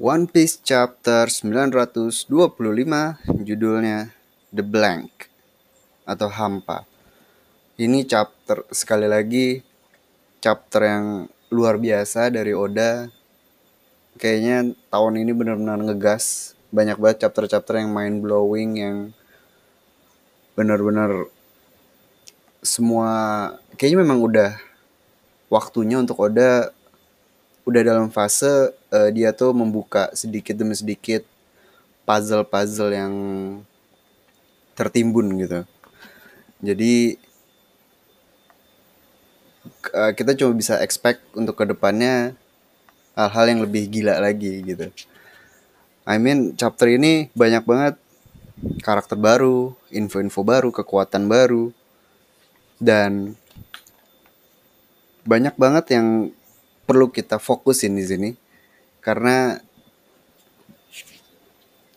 One Piece chapter 925 judulnya The Blank atau Hampa. Ini chapter sekali lagi chapter yang luar biasa dari Oda. Kayaknya tahun ini benar-benar ngegas. Banyak banget chapter-chapter yang mind blowing yang benar-benar semua kayaknya memang udah waktunya untuk Oda udah dalam fase uh, dia tuh membuka sedikit demi sedikit puzzle-puzzle yang tertimbun gitu. Jadi uh, kita cuma bisa expect untuk ke depannya hal-hal yang lebih gila lagi gitu. I mean chapter ini banyak banget karakter baru, info-info baru, kekuatan baru, dan banyak banget yang perlu kita fokusin di sini karena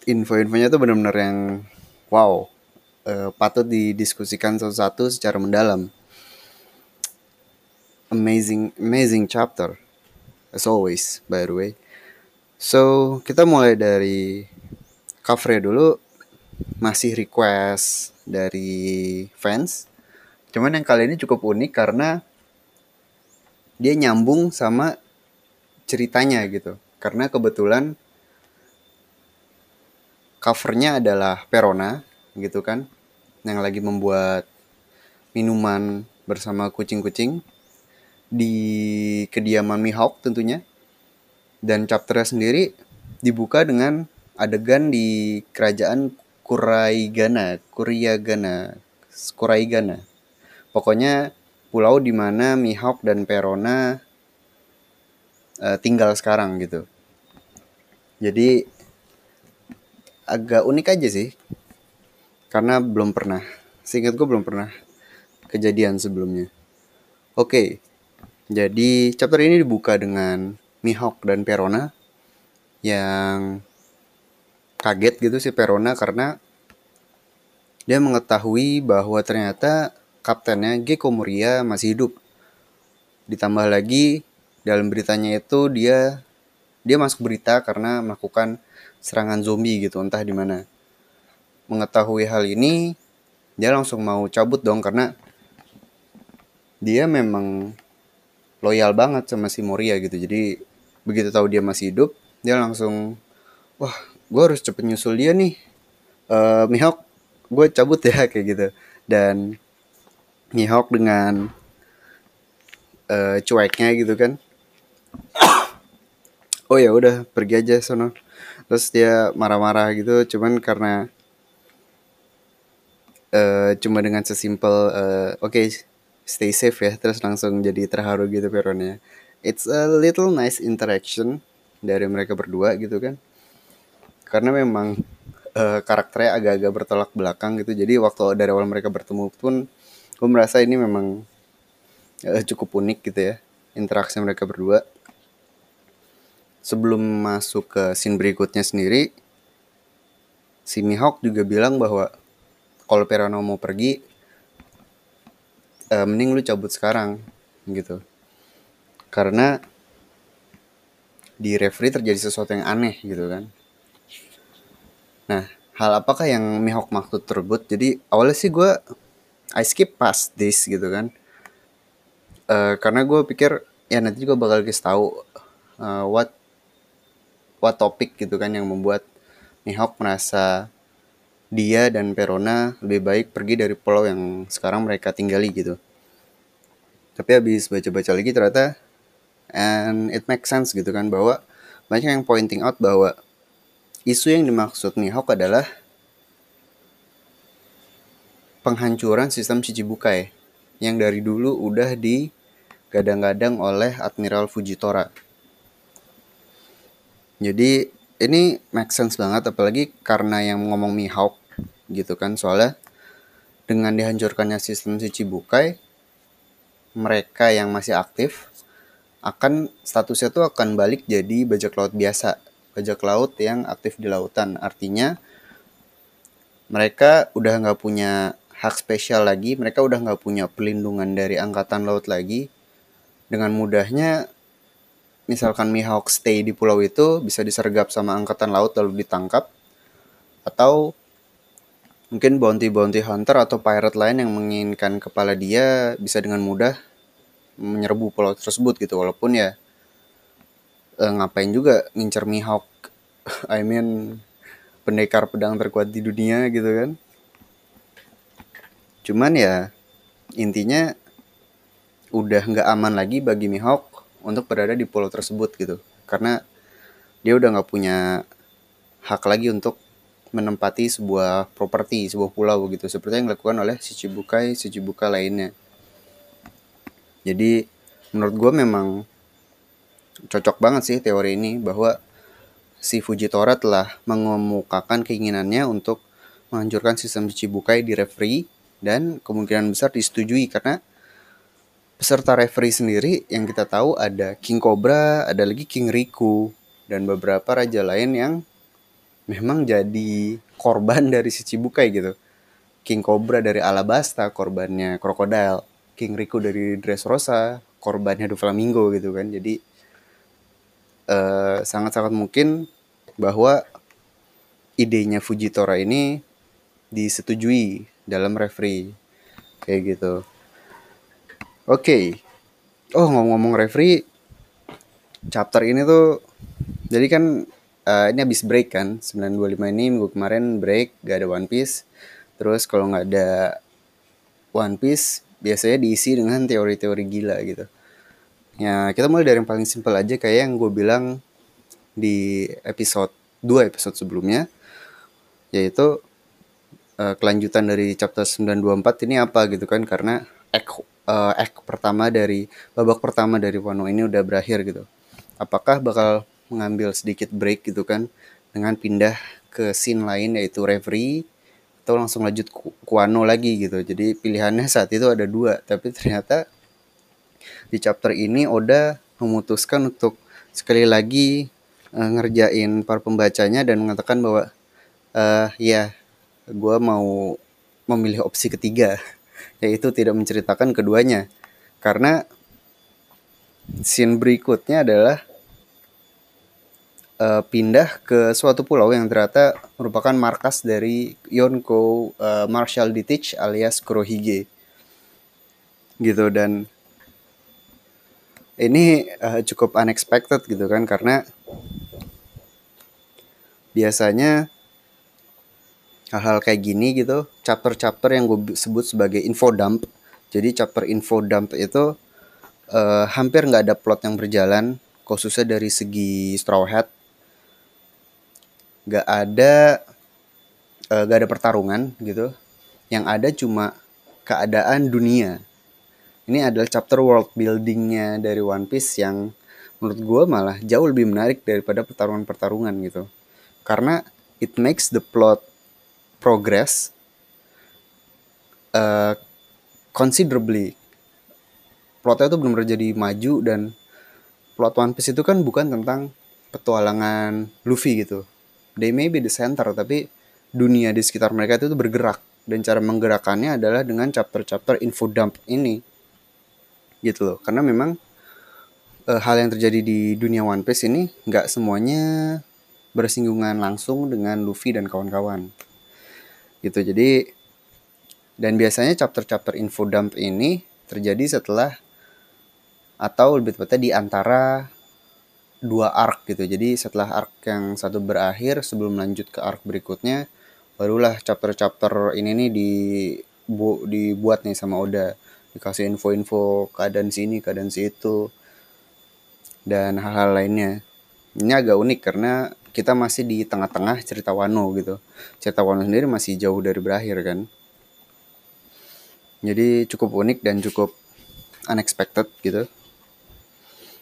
info-infonya tuh benar-benar yang wow uh, patut didiskusikan satu-satu secara mendalam amazing amazing chapter as always by the way so kita mulai dari covernya dulu masih request dari fans. Cuman yang kali ini cukup unik karena dia nyambung sama ceritanya gitu. Karena kebetulan covernya adalah Perona gitu kan. Yang lagi membuat minuman bersama kucing-kucing di kediaman Mihawk tentunya. Dan chapternya sendiri dibuka dengan adegan di kerajaan Kuraigana, Kuriagana, Kuraigana. Pokoknya pulau di mana Mihawk dan Perona uh, tinggal sekarang gitu. Jadi agak unik aja sih. Karena belum pernah. Seingat gue belum pernah kejadian sebelumnya. Oke. Okay. Jadi chapter ini dibuka dengan Mihawk dan Perona yang kaget gitu si Perona karena dia mengetahui bahwa ternyata kaptennya Gecko Moria masih hidup. Ditambah lagi dalam beritanya itu dia dia masuk berita karena melakukan serangan zombie gitu entah di mana. Mengetahui hal ini dia langsung mau cabut dong karena dia memang loyal banget sama si Moria gitu. Jadi begitu tahu dia masih hidup, dia langsung wah gue harus cepet nyusul dia nih uh, Mihawk gue cabut ya kayak gitu dan Mihawk dengan uh, cueknya gitu kan oh ya udah pergi aja sono. Terus dia marah-marah gitu cuman karena uh, cuma dengan sesimpel uh, oke okay, stay safe ya terus langsung jadi terharu gitu peronnya it's a little nice interaction dari mereka berdua gitu kan. Karena memang uh, karakternya agak-agak bertolak belakang gitu. Jadi waktu dari awal mereka bertemu pun gue merasa ini memang uh, cukup unik gitu ya interaksi mereka berdua sebelum masuk ke scene berikutnya sendiri si Mihawk juga bilang bahwa kalau Perano mau pergi uh, mending lu cabut sekarang gitu karena di referee terjadi sesuatu yang aneh gitu kan Nah, hal apakah yang Mihawk maksud tersebut? Jadi awalnya sih gue I skip past this gitu kan. Uh, karena gue pikir ya nanti juga bakal kasih tahu uh, what what topik gitu kan yang membuat Mihawk merasa dia dan Perona lebih baik pergi dari pulau yang sekarang mereka tinggali gitu. Tapi habis baca-baca lagi ternyata and it makes sense gitu kan bahwa banyak yang pointing out bahwa Isu yang dimaksud Mihawk adalah penghancuran sistem Chichibukai yang dari dulu udah digadang-gadang oleh Admiral Fujitora. Jadi ini make sense banget apalagi karena yang ngomong Mihawk gitu kan soalnya dengan dihancurkannya sistem Chichibukai mereka yang masih aktif akan statusnya tuh akan balik jadi bajak laut biasa bajak laut yang aktif di lautan. Artinya mereka udah nggak punya hak spesial lagi, mereka udah nggak punya pelindungan dari angkatan laut lagi. Dengan mudahnya misalkan Mihawk stay di pulau itu bisa disergap sama angkatan laut lalu ditangkap. Atau mungkin bounty-bounty hunter atau pirate lain yang menginginkan kepala dia bisa dengan mudah menyerbu pulau tersebut gitu. Walaupun ya eh, ngapain juga ngincer Mihawk I mean pendekar pedang terkuat di dunia gitu kan. Cuman ya intinya udah nggak aman lagi bagi Mihawk untuk berada di pulau tersebut gitu. Karena dia udah nggak punya hak lagi untuk menempati sebuah properti sebuah pulau gitu. Seperti yang dilakukan oleh Shichibukai Shichibuka lainnya. Jadi menurut gue memang cocok banget sih teori ini bahwa si Fujitora telah mengemukakan keinginannya untuk menghancurkan sistem Shichibukai di referee dan kemungkinan besar disetujui karena peserta referee sendiri yang kita tahu ada King Cobra, ada lagi King Riku, dan beberapa raja lain yang memang jadi korban dari si Cibukai gitu. King Cobra dari Alabasta, korbannya Crocodile. King Riku dari Dressrosa, korbannya Doflamingo gitu kan. Jadi sangat sangat-sangat mungkin bahwa idenya Fujitora ini disetujui dalam referee kayak gitu. Oke. Okay. Oh, ngomong-ngomong referee, chapter ini tuh jadi kan uh, ini habis break kan 925 ini minggu kemarin break gak ada One Piece terus kalau nggak ada One Piece biasanya diisi dengan teori-teori gila gitu ya kita mulai dari yang paling simpel aja kayak yang gue bilang di episode 2 episode sebelumnya yaitu uh, kelanjutan dari chapter 924 ini apa gitu kan karena ek uh, act pertama dari babak pertama dari Wano ini udah berakhir gitu. Apakah bakal mengambil sedikit break gitu kan dengan pindah ke scene lain yaitu referee atau langsung lanjut ku, Wano lagi gitu. Jadi pilihannya saat itu ada dua, tapi ternyata di chapter ini Oda memutuskan untuk sekali lagi uh, ngerjain para pembacanya dan mengatakan bahwa uh, ya gue mau memilih opsi ketiga yaitu tidak menceritakan keduanya. Karena scene berikutnya adalah uh, pindah ke suatu pulau yang ternyata merupakan markas dari Yonko uh, Marshall Ditich alias Kurohige. Gitu dan ini uh, cukup unexpected gitu kan karena biasanya hal-hal kayak gini gitu chapter-chapter yang gue sebut sebagai info dump. Jadi chapter info dump itu uh, hampir nggak ada plot yang berjalan khususnya dari segi Straw Hat. Nggak ada uh, eh, gak ada pertarungan gitu. Yang ada cuma keadaan dunia. Ini adalah chapter world buildingnya dari One Piece yang menurut gue malah jauh lebih menarik daripada pertarungan-pertarungan gitu. Karena it makes the plot progress uh, considerably. Plotnya itu benar-benar jadi maju dan plot One Piece itu kan bukan tentang petualangan Luffy gitu. They may be the center tapi dunia di sekitar mereka itu bergerak dan cara menggerakkannya adalah dengan chapter-chapter info dump ini gitu loh karena memang uh, hal yang terjadi di dunia One Piece ini nggak semuanya bersinggungan langsung dengan Luffy dan kawan-kawan gitu. Jadi dan biasanya chapter-chapter info dump ini terjadi setelah atau lebih tepatnya di antara dua arc gitu. Jadi setelah arc yang satu berakhir sebelum lanjut ke arc berikutnya barulah chapter-chapter ini nih di bu, dibuat nih sama Oda. Dikasih info-info keadaan sini keadaan situ dan hal-hal lainnya. Ini agak unik karena kita masih di tengah-tengah cerita Wano gitu. Cerita Wano sendiri masih jauh dari berakhir kan. Jadi cukup unik dan cukup unexpected gitu.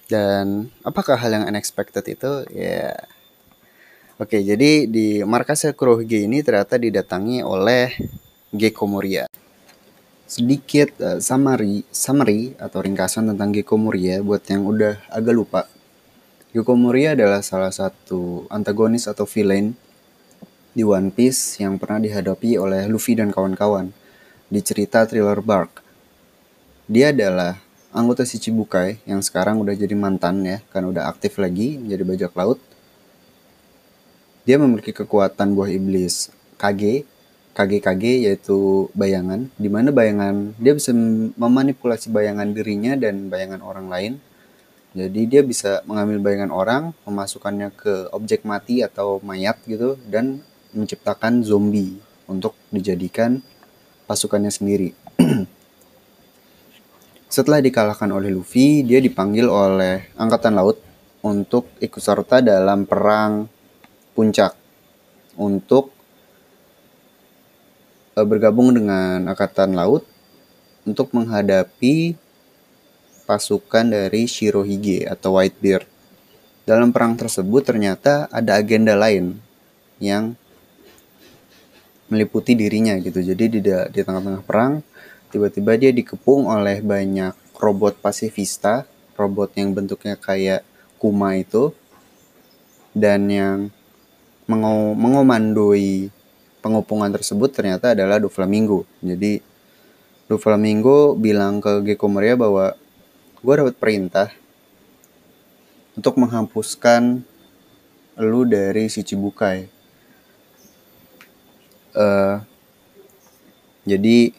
Dan apakah hal yang unexpected itu? Ya. Oke, jadi di markas Kurohige ini ternyata didatangi oleh Gecko Moria. Sedikit uh, summary, summary atau ringkasan tentang Gecko Moria buat yang udah agak lupa Yoko Moria adalah salah satu antagonis atau villain di One Piece yang pernah dihadapi oleh Luffy dan kawan-kawan di cerita thriller Bark. Dia adalah anggota Shichibukai yang sekarang udah jadi mantan ya, kan udah aktif lagi menjadi bajak laut. Dia memiliki kekuatan buah iblis Kage, KG-KG yaitu bayangan, di mana bayangan dia bisa memanipulasi bayangan dirinya dan bayangan orang lain. Jadi dia bisa mengambil bayangan orang, memasukkannya ke objek mati atau mayat gitu dan menciptakan zombie untuk dijadikan pasukannya sendiri. Setelah dikalahkan oleh Luffy, dia dipanggil oleh Angkatan Laut untuk ikut serta dalam perang puncak untuk uh, bergabung dengan Angkatan Laut untuk menghadapi pasukan dari Shirohige atau Whitebeard. Dalam perang tersebut ternyata ada agenda lain yang meliputi dirinya gitu. Jadi di, di tengah-tengah perang tiba-tiba dia dikepung oleh banyak robot pasifista, robot yang bentuknya kayak Kuma itu dan yang mengomandoi pengepungan tersebut ternyata adalah Doflamingo. Jadi Doflamingo bilang ke Gecko Moria bahwa gue dapat perintah untuk menghapuskan lu dari si Cibukai. Uh, jadi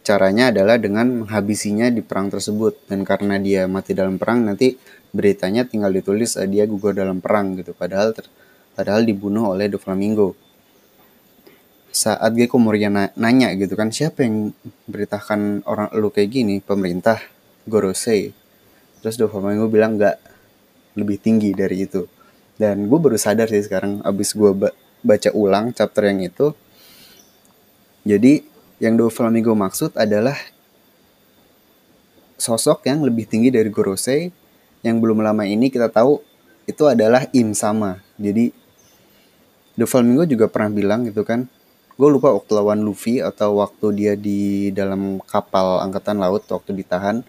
caranya adalah dengan menghabisinya di perang tersebut. Dan karena dia mati dalam perang nanti beritanya tinggal ditulis uh, dia gugur dalam perang gitu. Padahal ter, padahal dibunuh oleh Doflamingo. Saat Gecko Moria nanya gitu kan siapa yang beritakan orang lu kayak gini? Pemerintah Gorosei terus Doflamingo bilang nggak lebih tinggi dari itu dan gue baru sadar sih sekarang abis gue baca ulang chapter yang itu jadi yang Doflamingo maksud adalah sosok yang lebih tinggi dari Gorosei yang belum lama ini kita tahu itu adalah Im Sama. Jadi Doflamingo juga pernah bilang gitu kan, gue lupa waktu lawan Luffy atau waktu dia di dalam kapal angkatan laut waktu ditahan,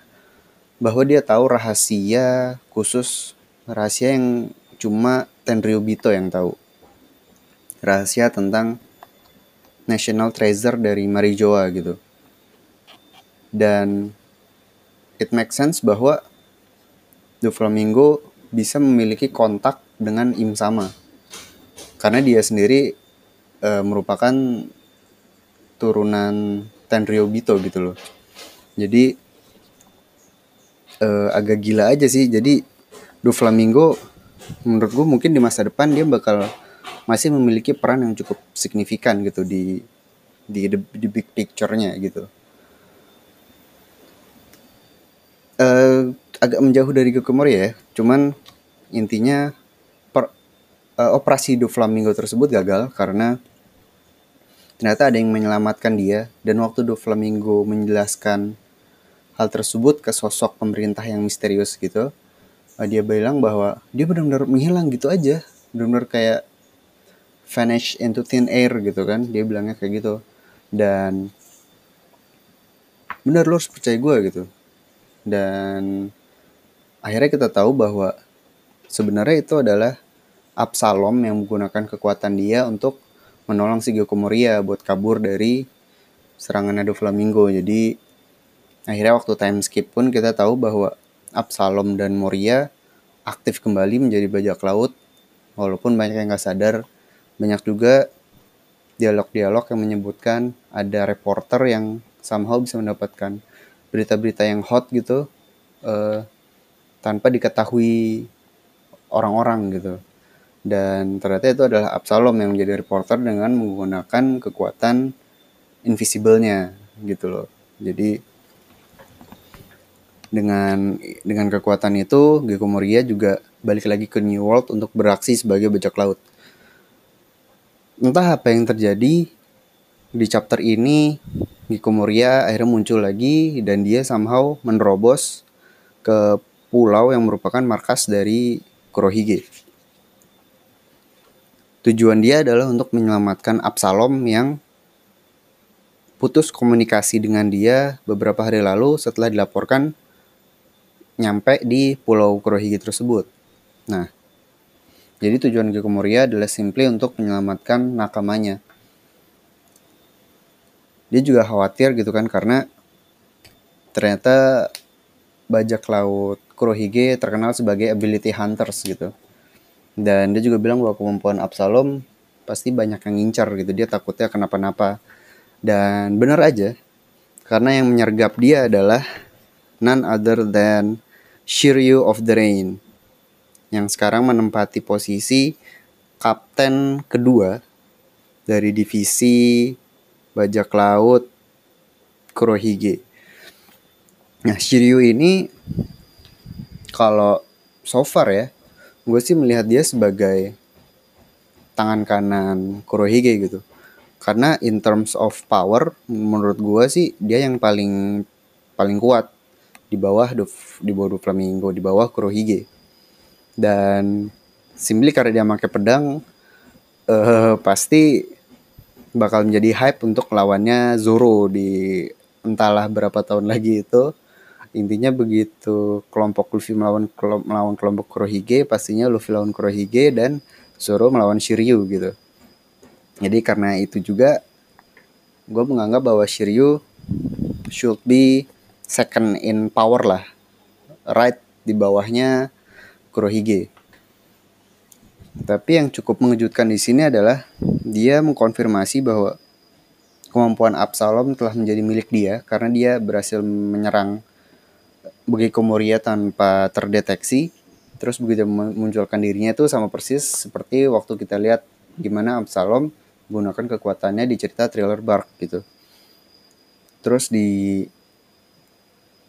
bahwa dia tahu rahasia khusus rahasia yang cuma Tenryubito yang tahu. Rahasia tentang national treasure dari Marijoa gitu. Dan it makes sense bahwa The Flamingo bisa memiliki kontak dengan Im Sama. Karena dia sendiri e, merupakan turunan Tenryobito gitu loh. Jadi e, agak gila aja sih. Jadi The Flamingo menurut gue mungkin di masa depan dia bakal masih memiliki peran yang cukup signifikan gitu di di di, di big picture-nya gitu. Uh, agak menjauh dari Gokomori ya, cuman intinya per, uh, operasi Do Flamingo tersebut gagal karena ternyata ada yang menyelamatkan dia dan waktu Do Flamingo menjelaskan hal tersebut ke sosok pemerintah yang misterius gitu, uh, dia bilang bahwa dia benar-benar menghilang gitu aja, benar-benar kayak vanish into thin air gitu kan. Dia bilangnya kayak gitu. Dan benar lo harus percaya gue gitu. Dan akhirnya kita tahu bahwa sebenarnya itu adalah Absalom yang menggunakan kekuatan dia untuk menolong si Gyoko Moria buat kabur dari serangan Ado Flamingo. Jadi akhirnya waktu time skip pun kita tahu bahwa Absalom dan Moria aktif kembali menjadi bajak laut. Walaupun banyak yang gak sadar banyak juga dialog-dialog yang menyebutkan ada reporter yang somehow bisa mendapatkan berita-berita yang hot gitu uh, tanpa diketahui orang-orang gitu. Dan ternyata itu adalah Absalom yang menjadi reporter dengan menggunakan kekuatan invisible-nya gitu loh. Jadi dengan dengan kekuatan itu Gecko Moria juga balik lagi ke New World untuk beraksi sebagai bajak laut entah apa yang terjadi di chapter ini Giko Moria akhirnya muncul lagi dan dia somehow menerobos ke pulau yang merupakan markas dari Kurohige. Tujuan dia adalah untuk menyelamatkan Absalom yang putus komunikasi dengan dia beberapa hari lalu setelah dilaporkan nyampe di pulau Kurohige tersebut. Nah, jadi tujuan Gecko Moria adalah simply untuk menyelamatkan nakamanya. Dia juga khawatir gitu kan karena ternyata bajak laut Kurohige terkenal sebagai ability hunters gitu. Dan dia juga bilang bahwa kemampuan Absalom pasti banyak yang ngincar gitu. Dia takutnya kenapa-napa. Dan benar aja. Karena yang menyergap dia adalah none other than Shiryu of the Rain. Yang sekarang menempati posisi kapten kedua dari divisi bajak laut Kurohige. Nah, Shiryu ini kalau so far ya, gue sih melihat dia sebagai tangan kanan Kurohige gitu. Karena in terms of power, menurut gue sih dia yang paling paling kuat di bawah di bawah Flamingo, di bawah Kurohige. Dan simply karena dia pakai pedang, uh, pasti bakal menjadi hype untuk lawannya Zoro di entahlah berapa tahun lagi itu intinya begitu kelompok Luffy melawan melawan kelompok Kurohige pastinya Luffy lawan Kurohige dan Zoro melawan Shiryu gitu jadi karena itu juga gue menganggap bahwa Shiryu should be second in power lah right di bawahnya Kurohige tapi yang cukup mengejutkan di sini adalah dia mengkonfirmasi bahwa kemampuan Absalom telah menjadi milik dia karena dia berhasil menyerang Bagi Komoria tanpa terdeteksi. Terus begitu memunculkan dirinya itu sama persis seperti waktu kita lihat gimana Absalom menggunakan kekuatannya di cerita thriller Bark gitu. Terus di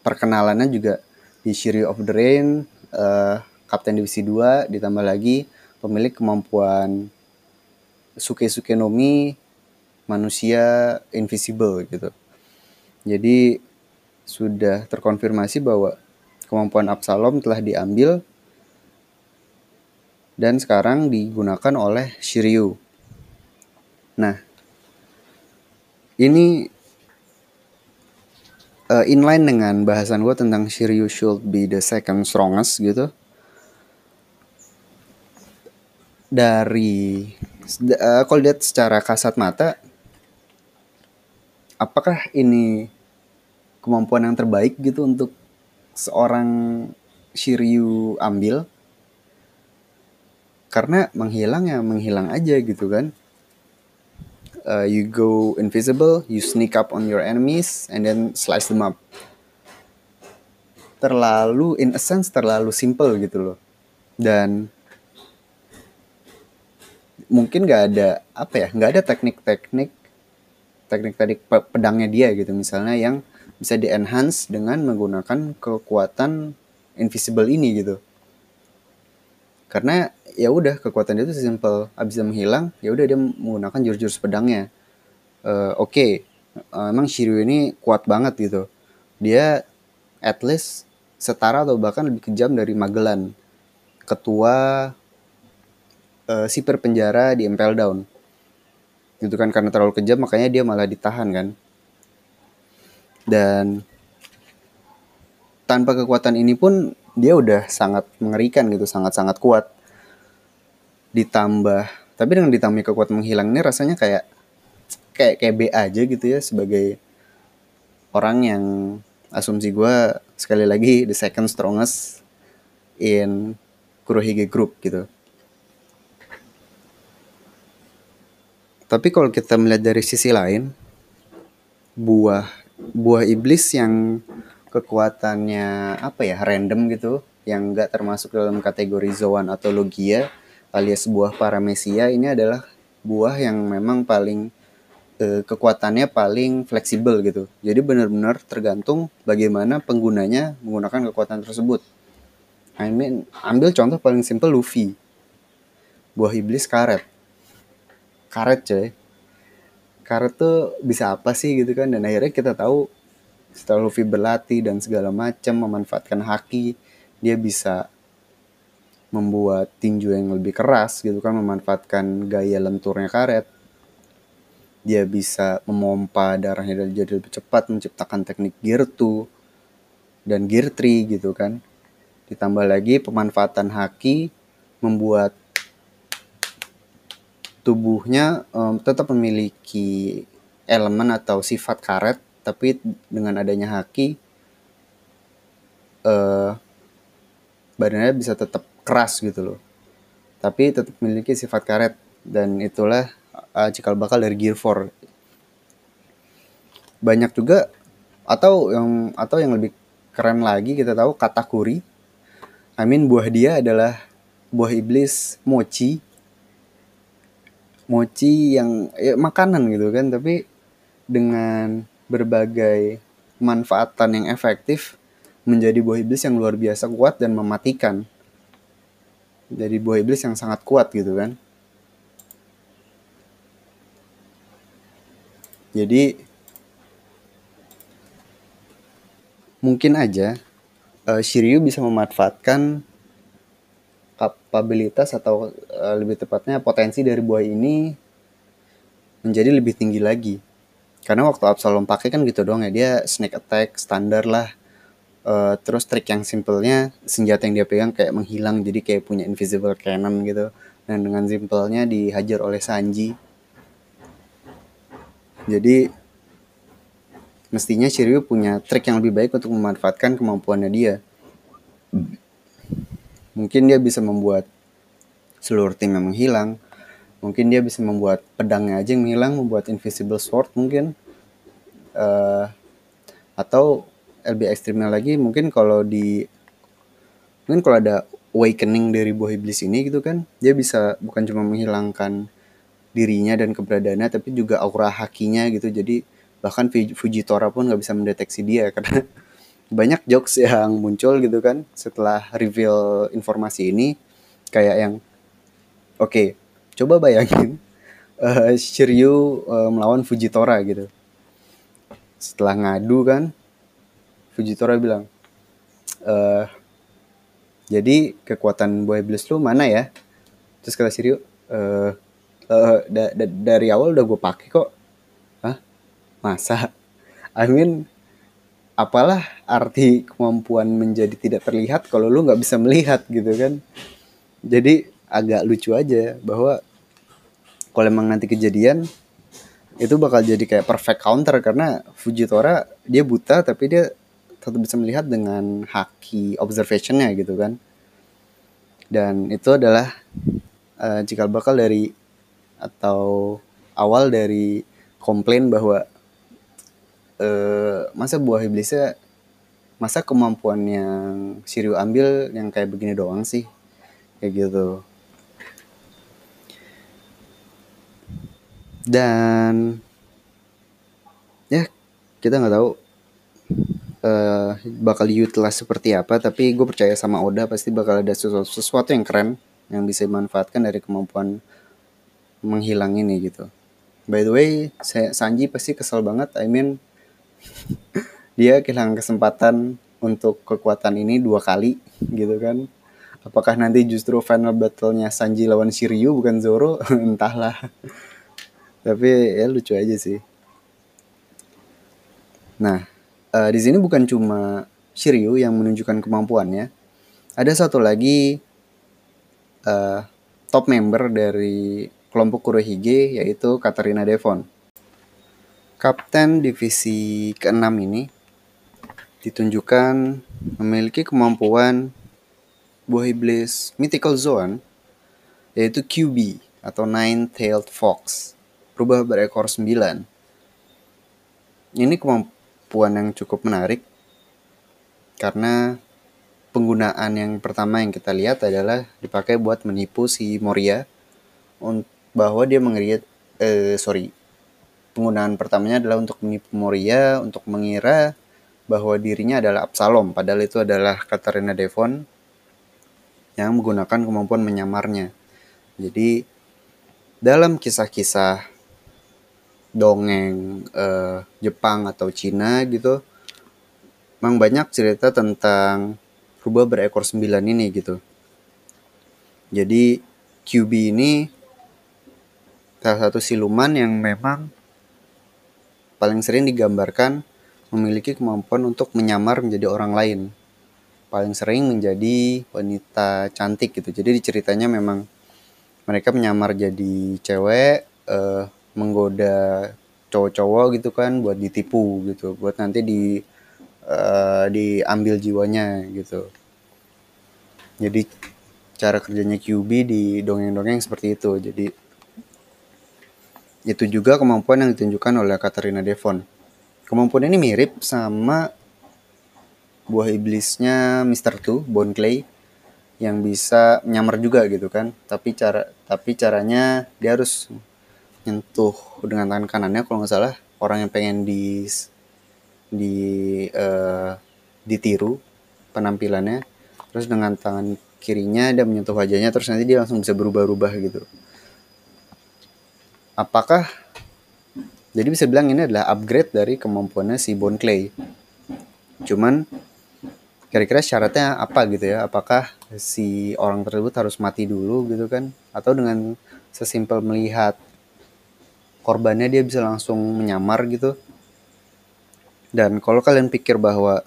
perkenalannya juga di Shiri of the Rain, uh, Kapten Divisi 2, ditambah lagi pemilik kemampuan Suke Suke Nomi manusia invisible gitu. Jadi sudah terkonfirmasi bahwa kemampuan Absalom telah diambil dan sekarang digunakan oleh Shiryu. Nah, ini uh, inline dengan bahasan gue tentang Shiryu should be the second strongest gitu. Dari uh, kalau lihat secara kasat mata, apakah ini kemampuan yang terbaik gitu untuk seorang Shiryu ambil karena menghilang ya menghilang aja gitu kan uh, you go invisible you sneak up on your enemies and then slice them up. Terlalu in a sense terlalu simple gitu loh. Dan mungkin gak ada apa ya nggak ada teknik-teknik teknik-teknik pedangnya dia gitu. Misalnya yang bisa di enhance dengan menggunakan kekuatan invisible ini gitu karena ya udah kekuatan dia itu simple. Abis menghilang ya udah dia menggunakan jurus-jurus pedangnya uh, oke okay. uh, emang Shiryu ini kuat banget gitu. Dia at least setara atau bahkan lebih kejam dari Magellan ketua uh, siper penjara di Impel Down. Gitu kan karena terlalu kejam makanya dia malah ditahan kan. Dan tanpa kekuatan ini pun dia udah sangat mengerikan gitu sangat-sangat kuat. Ditambah tapi dengan ditambah kekuatan menghilang ini rasanya kayak kayak kayak B aja gitu ya sebagai orang yang asumsi gue sekali lagi the second strongest in Kurohige Group gitu. Tapi kalau kita melihat dari sisi lain, buah buah iblis yang kekuatannya apa ya random gitu, yang nggak termasuk dalam kategori Zoan atau Logia alias buah paramesia ini adalah buah yang memang paling eh, kekuatannya paling fleksibel gitu. Jadi benar-benar tergantung bagaimana penggunanya menggunakan kekuatan tersebut. I mean, ambil contoh paling simpel Luffy. Buah iblis karet karet coy karet tuh bisa apa sih gitu kan dan akhirnya kita tahu setelah Luffy berlatih dan segala macam memanfaatkan haki dia bisa membuat tinju yang lebih keras gitu kan memanfaatkan gaya lenturnya karet. Dia bisa memompa darahnya jadi lebih cepat menciptakan teknik gear 2 dan gear 3 gitu kan. Ditambah lagi pemanfaatan haki membuat tubuhnya um, tetap memiliki elemen atau sifat karet tapi dengan adanya haki uh, badannya bisa tetap keras gitu loh. Tapi tetap memiliki sifat karet. Dan itulah uh, cikal bakal dari Gear 4 banyak juga atau yang atau yang lebih keren lagi kita tahu katakuri. I mean buah dia adalah buah iblis mochi. Mochi yang ya, makanan gitu kan. Tapi dengan berbagai manfaatan yang efektif menjadi buah iblis yang luar biasa kuat dan mematikan jadi buah iblis yang sangat kuat gitu kan jadi mungkin aja uh, Shiryu bisa memanfaatkan kapabilitas atau uh, lebih tepatnya potensi dari buah ini menjadi lebih tinggi lagi. Karena waktu Absalom pakai kan gitu doang ya, dia snake attack standar lah. Uh, terus trik yang simpelnya senjata yang dia pegang kayak menghilang jadi kayak punya invisible cannon gitu. Dan dengan simpelnya dihajar oleh Sanji. Jadi mestinya Shiryu punya trik yang lebih baik untuk memanfaatkan kemampuannya dia. Mungkin dia bisa membuat seluruh tim yang menghilang. Mungkin dia bisa membuat pedangnya aja yang menghilang, membuat invisible sword mungkin. Uh, atau lebih ekstrimnya lagi mungkin kalau di mungkin kalau ada awakening dari buah iblis ini gitu kan dia bisa bukan cuma menghilangkan dirinya dan keberadaannya tapi juga aura hakinya gitu jadi bahkan Fujitora pun nggak bisa mendeteksi dia karena banyak jokes yang muncul gitu kan setelah reveal informasi ini kayak yang oke okay, coba bayangin uh, Shiryu uh, melawan Fujitora gitu. Setelah ngadu kan Fujitora bilang uh, jadi kekuatan Boy Iblis lu mana ya? Terus kata Shiryu uh, uh, da da dari awal udah gue pakai kok. Masa? I mean apalah arti kemampuan menjadi tidak terlihat kalau lu nggak bisa melihat gitu kan. Jadi agak lucu aja bahwa kalau emang nanti kejadian itu bakal jadi kayak perfect counter karena Fujitora dia buta tapi dia tetap bisa melihat dengan haki observationnya gitu kan. Dan itu adalah uh, cikal bakal dari atau awal dari komplain bahwa uh, masa buah iblisnya masa kemampuan yang Shiryu ambil yang kayak begini doang sih kayak gitu dan ya kita nggak tahu uh, bakal utilize seperti apa tapi gue percaya sama Oda pasti bakal ada sesuatu, sesuatu yang keren yang bisa dimanfaatkan dari kemampuan menghilang ini gitu. By the way saya Sanji pasti kesel banget I mean dia kehilangan kesempatan untuk kekuatan ini dua kali gitu kan. Apakah nanti justru final battle-nya Sanji lawan Shiryu bukan Zoro? Entahlah tapi ya lucu aja sih. Nah uh, di sini bukan cuma Shiryu yang menunjukkan kemampuannya. Ada satu lagi uh, top member dari kelompok Kurohige yaitu Katarina Devon. Kapten divisi ke-6 ini ditunjukkan memiliki kemampuan buah iblis Mythical Zone yaitu QB atau Nine-Tailed Fox berubah berekor 9 ini kemampuan yang cukup menarik karena penggunaan yang pertama yang kita lihat adalah dipakai buat menipu si Moria bahwa dia mengeriat eh sorry penggunaan pertamanya adalah untuk menipu Moria untuk mengira bahwa dirinya adalah Absalom padahal itu adalah Katarina Devon yang menggunakan kemampuan menyamarnya. Jadi dalam kisah-kisah dongeng eh, Jepang atau Cina gitu memang banyak cerita tentang rubah berekor sembilan ini gitu. Jadi QB ini salah satu siluman yang memang paling sering digambarkan memiliki kemampuan untuk menyamar menjadi orang lain. Paling sering menjadi wanita cantik gitu. Jadi di ceritanya memang mereka menyamar jadi cewek, uh, menggoda cowok-cowok gitu kan buat ditipu gitu, buat nanti di uh, diambil jiwanya gitu. Jadi cara kerjanya QB di dongeng-dongeng seperti itu. Jadi itu juga kemampuan yang ditunjukkan oleh Katarina Devon. Kemampuan ini mirip sama buah iblisnya Mr. Two, Bone Clay yang bisa nyamar juga gitu kan. Tapi cara tapi caranya dia harus nyentuh dengan tangan kanannya kalau nggak salah orang yang pengen di di uh, ditiru penampilannya terus dengan tangan kirinya dia menyentuh wajahnya terus nanti dia langsung bisa berubah-ubah gitu. Apakah jadi bisa bilang ini adalah upgrade dari kemampuannya si Bone Clay. Cuman kira-kira syaratnya apa gitu ya? Apakah si orang tersebut harus mati dulu gitu kan? Atau dengan sesimpel melihat korbannya dia bisa langsung menyamar gitu. Dan kalau kalian pikir bahwa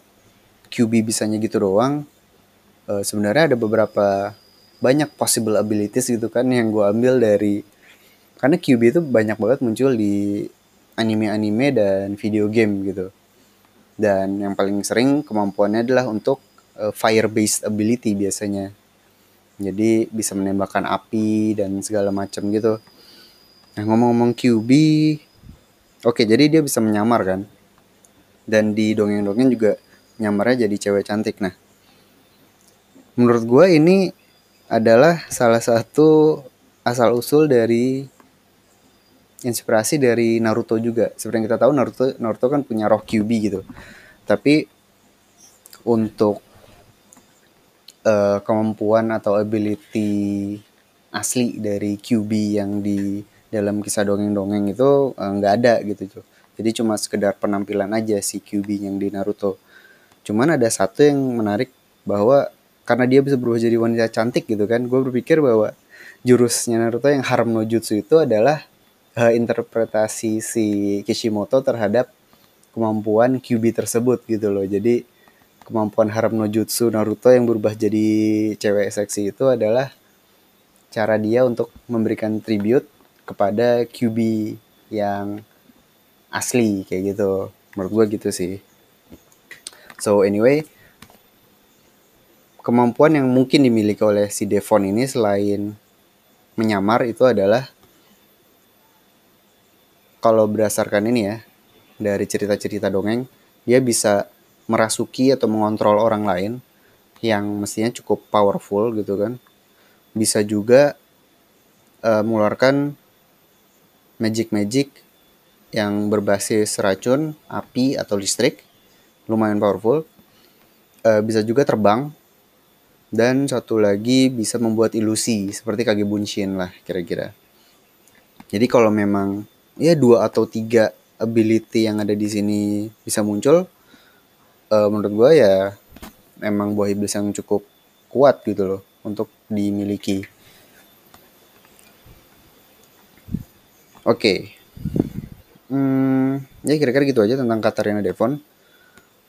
QB bisanya gitu doang uh, sebenarnya ada beberapa banyak possible abilities gitu kan yang gue ambil dari karena QB itu banyak banget muncul di anime-anime dan video game gitu. Dan yang paling sering kemampuannya adalah untuk uh, fire based ability biasanya. Jadi bisa menembakkan api dan segala macam gitu nah ngomong-ngomong QB oke jadi dia bisa menyamar kan dan di dongeng-dongeng juga nyamarnya jadi cewek cantik nah menurut gue ini adalah salah satu asal usul dari inspirasi dari Naruto juga. Seperti yang kita tahu Naruto Naruto kan punya roh Kyubi gitu. Tapi untuk uh, kemampuan atau ability asli dari Kyubi yang di dalam kisah dongeng-dongeng itu uh, nggak ada gitu tuh. Jadi cuma sekedar penampilan aja si Kyubi yang di Naruto. Cuman ada satu yang menarik bahwa karena dia bisa berubah jadi wanita cantik gitu kan, gue berpikir bahwa jurusnya Naruto yang Haram no Jutsu itu adalah uh, interpretasi si Kishimoto terhadap kemampuan QB tersebut gitu loh. Jadi kemampuan harap no jutsu Naruto yang berubah jadi cewek seksi itu adalah cara dia untuk memberikan tribute kepada QB yang asli kayak gitu. Menurut gue gitu sih. So anyway, kemampuan yang mungkin dimiliki oleh si Devon ini selain menyamar itu adalah kalau berdasarkan ini ya dari cerita-cerita dongeng dia bisa merasuki atau mengontrol orang lain yang mestinya cukup powerful gitu kan bisa juga uh, mengeluarkan magic-magic yang berbasis racun, api atau listrik lumayan powerful. Uh, bisa juga terbang. Dan satu lagi bisa membuat ilusi seperti kage bunshin lah kira-kira. Jadi kalau memang ya dua atau tiga ability yang ada di sini bisa muncul uh, menurut gue ya emang buah iblis yang cukup kuat gitu loh untuk dimiliki oke. Okay. hmm, ya kira-kira gitu aja tentang Katarina Devon.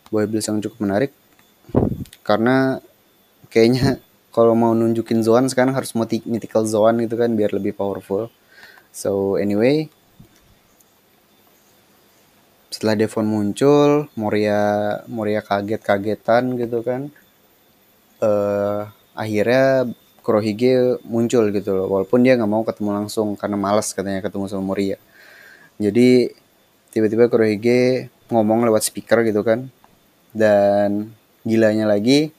Buah iblis yang cukup menarik. Karena kayaknya kalau mau nunjukin Zoan sekarang harus mythical Zoan gitu kan biar lebih powerful. So anyway. Setelah Devon muncul Moria Moria kaget-kagetan gitu kan. Uh, akhirnya Kurohige muncul gitu loh walaupun dia nggak mau ketemu langsung karena malas katanya ketemu sama Moria jadi tiba-tiba Kurohige ngomong lewat speaker gitu kan dan gilanya lagi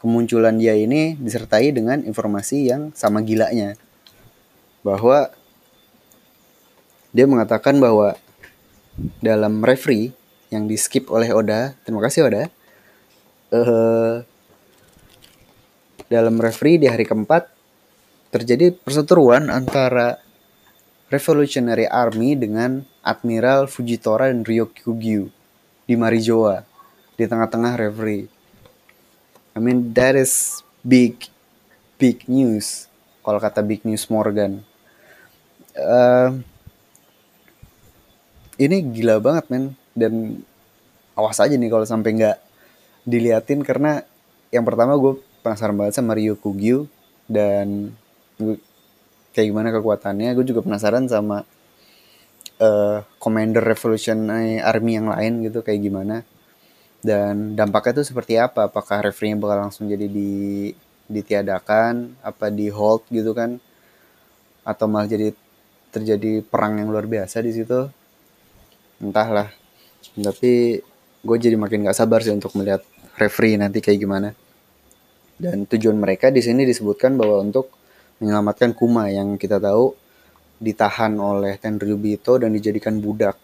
kemunculan dia ini disertai dengan informasi yang sama gilanya bahwa dia mengatakan bahwa dalam referee yang di skip oleh Oda. Terima kasih Oda. Uh, dalam referee di hari keempat terjadi perseteruan antara Revolutionary Army dengan Admiral Fujitora dan Ryokugyu di Marijoa di tengah-tengah referee. I mean that is big big news kalau kata big news Morgan. Uh, ini gila banget men dan awas aja nih kalau sampai nggak diliatin karena yang pertama gue penasaran banget sama Ryo Kugyu dan gue, kayak gimana kekuatannya. Gue juga penasaran sama uh, Commander Revolution Army yang lain gitu kayak gimana. Dan dampaknya itu seperti apa? Apakah referee bakal langsung jadi di ditiadakan? Apa di hold gitu kan? Atau malah jadi terjadi perang yang luar biasa di situ? Entahlah. Tapi gue jadi makin gak sabar sih untuk melihat referee nanti kayak gimana dan tujuan mereka di sini disebutkan bahwa untuk menyelamatkan Kuma yang kita tahu ditahan oleh Tenryubito dan dijadikan budak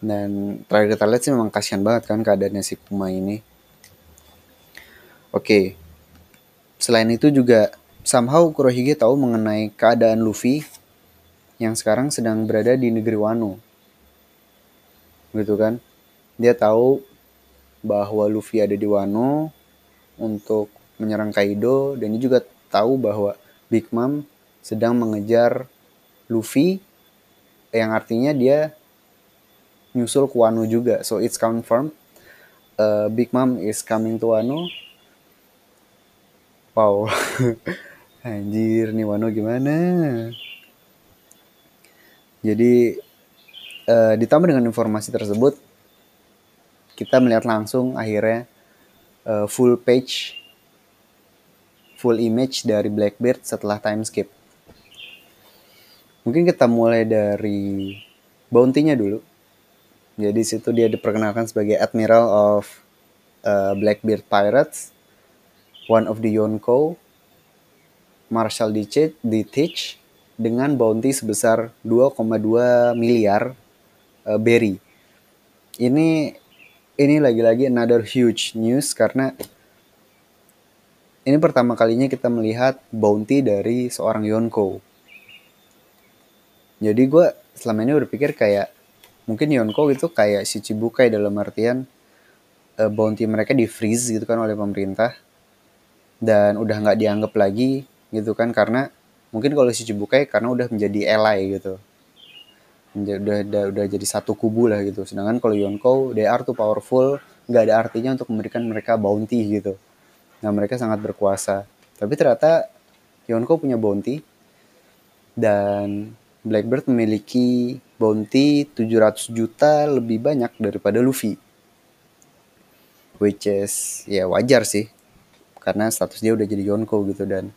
dan terakhir kita lihat sih memang kasihan banget kan keadaannya si Kuma ini. Oke. Selain itu juga somehow Kurohige tahu mengenai keadaan Luffy yang sekarang sedang berada di negeri Wano. Gitu kan? Dia tahu bahwa Luffy ada di Wano untuk menyerang Kaido dan dia juga tahu bahwa Big Mom sedang mengejar Luffy yang artinya dia nyusul ke Wano juga. So it's confirmed. Uh, Big Mom is coming to Wano. Wow. Anjir nih Wano gimana? Jadi uh, ditambah dengan informasi tersebut kita melihat langsung akhirnya uh, full page full image dari Blackbeard setelah time skip. Mungkin kita mulai dari bounty-nya dulu. Jadi situ dia diperkenalkan sebagai Admiral of uh, Blackbeard Pirates, one of the Yonko, Marshall Ditich, dengan bounty sebesar 2,2 miliar uh, berry. Ini ini lagi-lagi another huge news karena ini pertama kalinya kita melihat bounty dari seorang Yonko. Jadi gue selama ini berpikir kayak mungkin Yonko itu kayak si Cibukai dalam artian uh, bounty mereka di freeze gitu kan oleh pemerintah. Dan udah nggak dianggap lagi gitu kan karena mungkin kalau si Cibukai karena udah menjadi ally gitu. Udah, udah udah jadi satu kubu lah gitu. Sedangkan kalau Yonko they are too powerful. Nggak ada artinya untuk memberikan mereka bounty gitu nah mereka sangat berkuasa tapi ternyata Yonko punya bounty dan Blackbird memiliki bounty 700 juta lebih banyak daripada Luffy. Which is ya wajar sih. Karena status dia udah jadi Yonko gitu dan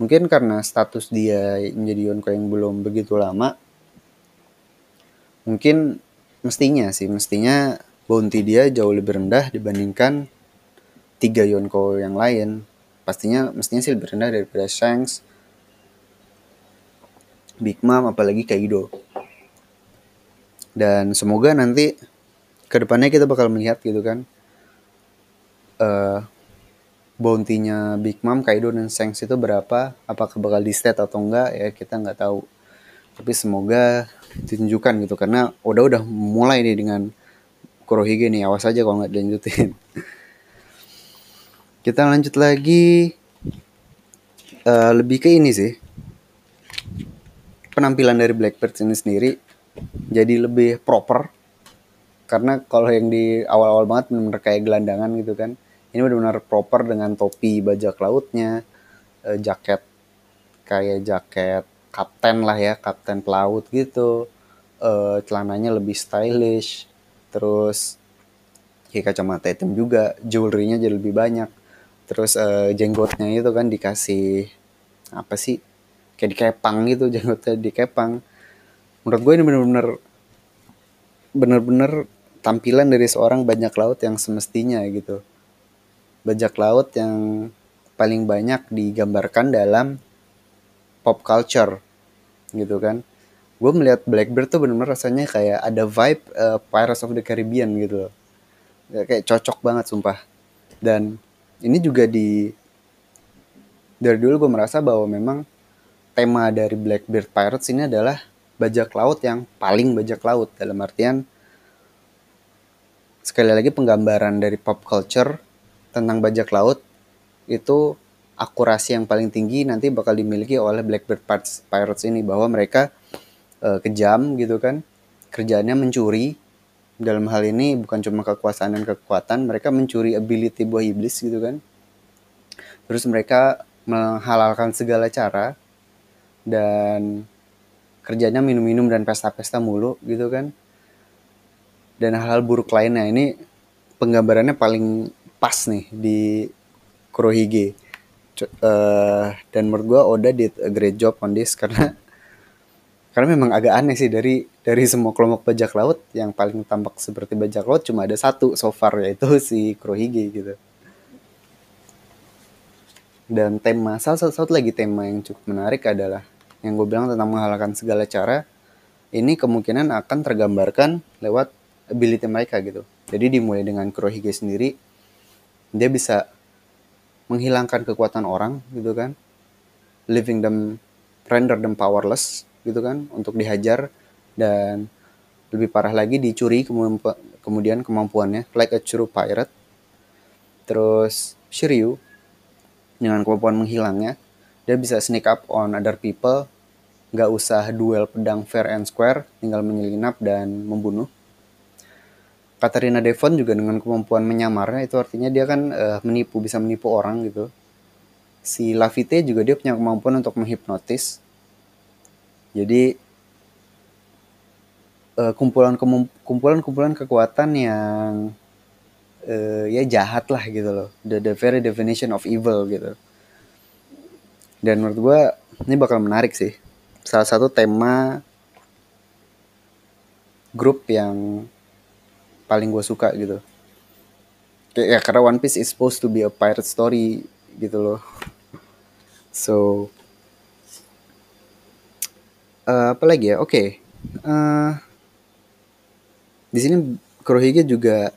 mungkin karena status dia menjadi Yonko yang belum begitu lama mungkin mestinya sih mestinya bounty dia jauh lebih rendah dibandingkan tiga Yonko yang lain pastinya mestinya sih lebih rendah daripada Shanks Big Mom apalagi Kaido. Dan semoga nanti ke depannya kita bakal melihat gitu kan uh, bounty-nya Big Mom, Kaido dan Shanks itu berapa apakah bakal di state atau enggak ya kita nggak tahu. Tapi semoga ditunjukkan gitu karena udah udah mulai nih dengan Kurohige nih awas aja kalau nggak dilanjutin kita lanjut lagi. Uh, lebih ke ini sih. Penampilan dari Blackbird ini sendiri jadi lebih proper. Karena kalau yang di awal-awal banget benar-benar kayak gelandangan gitu kan. Ini benar-benar proper dengan topi bajak lautnya eh, jaket kayak jaket kapten lah ya kapten pelaut gitu. Eh, celananya lebih stylish. Terus kayak kacamata hitam juga jewelry-nya jadi lebih banyak terus eh, jenggotnya itu kan dikasih apa sih kayak dikepang gitu jenggotnya dikepang. Menurut gue ini bener-bener bener-bener tampilan dari seorang bajak laut yang semestinya gitu. Bajak laut yang paling banyak digambarkan dalam pop culture gitu kan. Gue melihat Blackbird tuh bener-bener rasanya kayak ada vibe uh, Pirates of the Caribbean gitu loh. Ya, kayak cocok banget sumpah. Dan ini juga di dari dulu gue merasa bahwa memang tema dari Blackbeard Pirates ini adalah bajak laut yang paling bajak laut. Dalam artian sekali lagi penggambaran dari pop culture tentang bajak laut itu akurasi yang paling tinggi nanti bakal dimiliki oleh Blackbird Pirates ini. Bahwa mereka uh, kejam gitu kan kerjaannya mencuri dalam hal ini bukan cuma kekuasaan dan kekuatan mereka mencuri ability buah iblis gitu kan. Terus mereka menghalalkan segala cara dan kerjanya minum-minum dan pesta-pesta mulu gitu kan. Dan hal-hal buruk lainnya ini penggambarannya paling pas nih di Kurohige. Uh, dan menurut gue Oda did a great job on this karena karena memang agak aneh sih dari dari semua kelompok bajak laut yang paling tampak seperti bajak laut cuma ada satu so far yaitu si Kurohige gitu. Dan tema salah satu, satu lagi tema yang cukup menarik adalah yang gue bilang tentang menghalakan segala cara ini kemungkinan akan tergambarkan lewat ability mereka gitu. Jadi dimulai dengan Kurohige sendiri dia bisa menghilangkan kekuatan orang gitu kan. Leaving them render them powerless gitu kan untuk dihajar dan lebih parah lagi dicuri kemudian kemampuannya like a true pirate. Terus Shiryu dengan kemampuan menghilangnya dia bisa sneak up on other people. Nggak usah duel pedang fair and square tinggal menyelinap dan membunuh. Katarina Devon juga dengan kemampuan menyamarnya itu artinya dia kan uh, menipu bisa menipu orang gitu. Si Lafite juga dia punya kemampuan untuk menghipnotis. Jadi uh, kumpulan kumpulan kumpulan kekuatan yang uh, ya jahat lah gitu loh. The, the very definition of evil gitu. Dan menurut gue ini bakal menarik sih. Salah satu tema grup yang paling gue suka gitu. Ya karena One Piece is supposed to be a pirate story gitu loh. So uh, apa lagi ya? Oke. Okay. Uh, eh, di sini Kurohige juga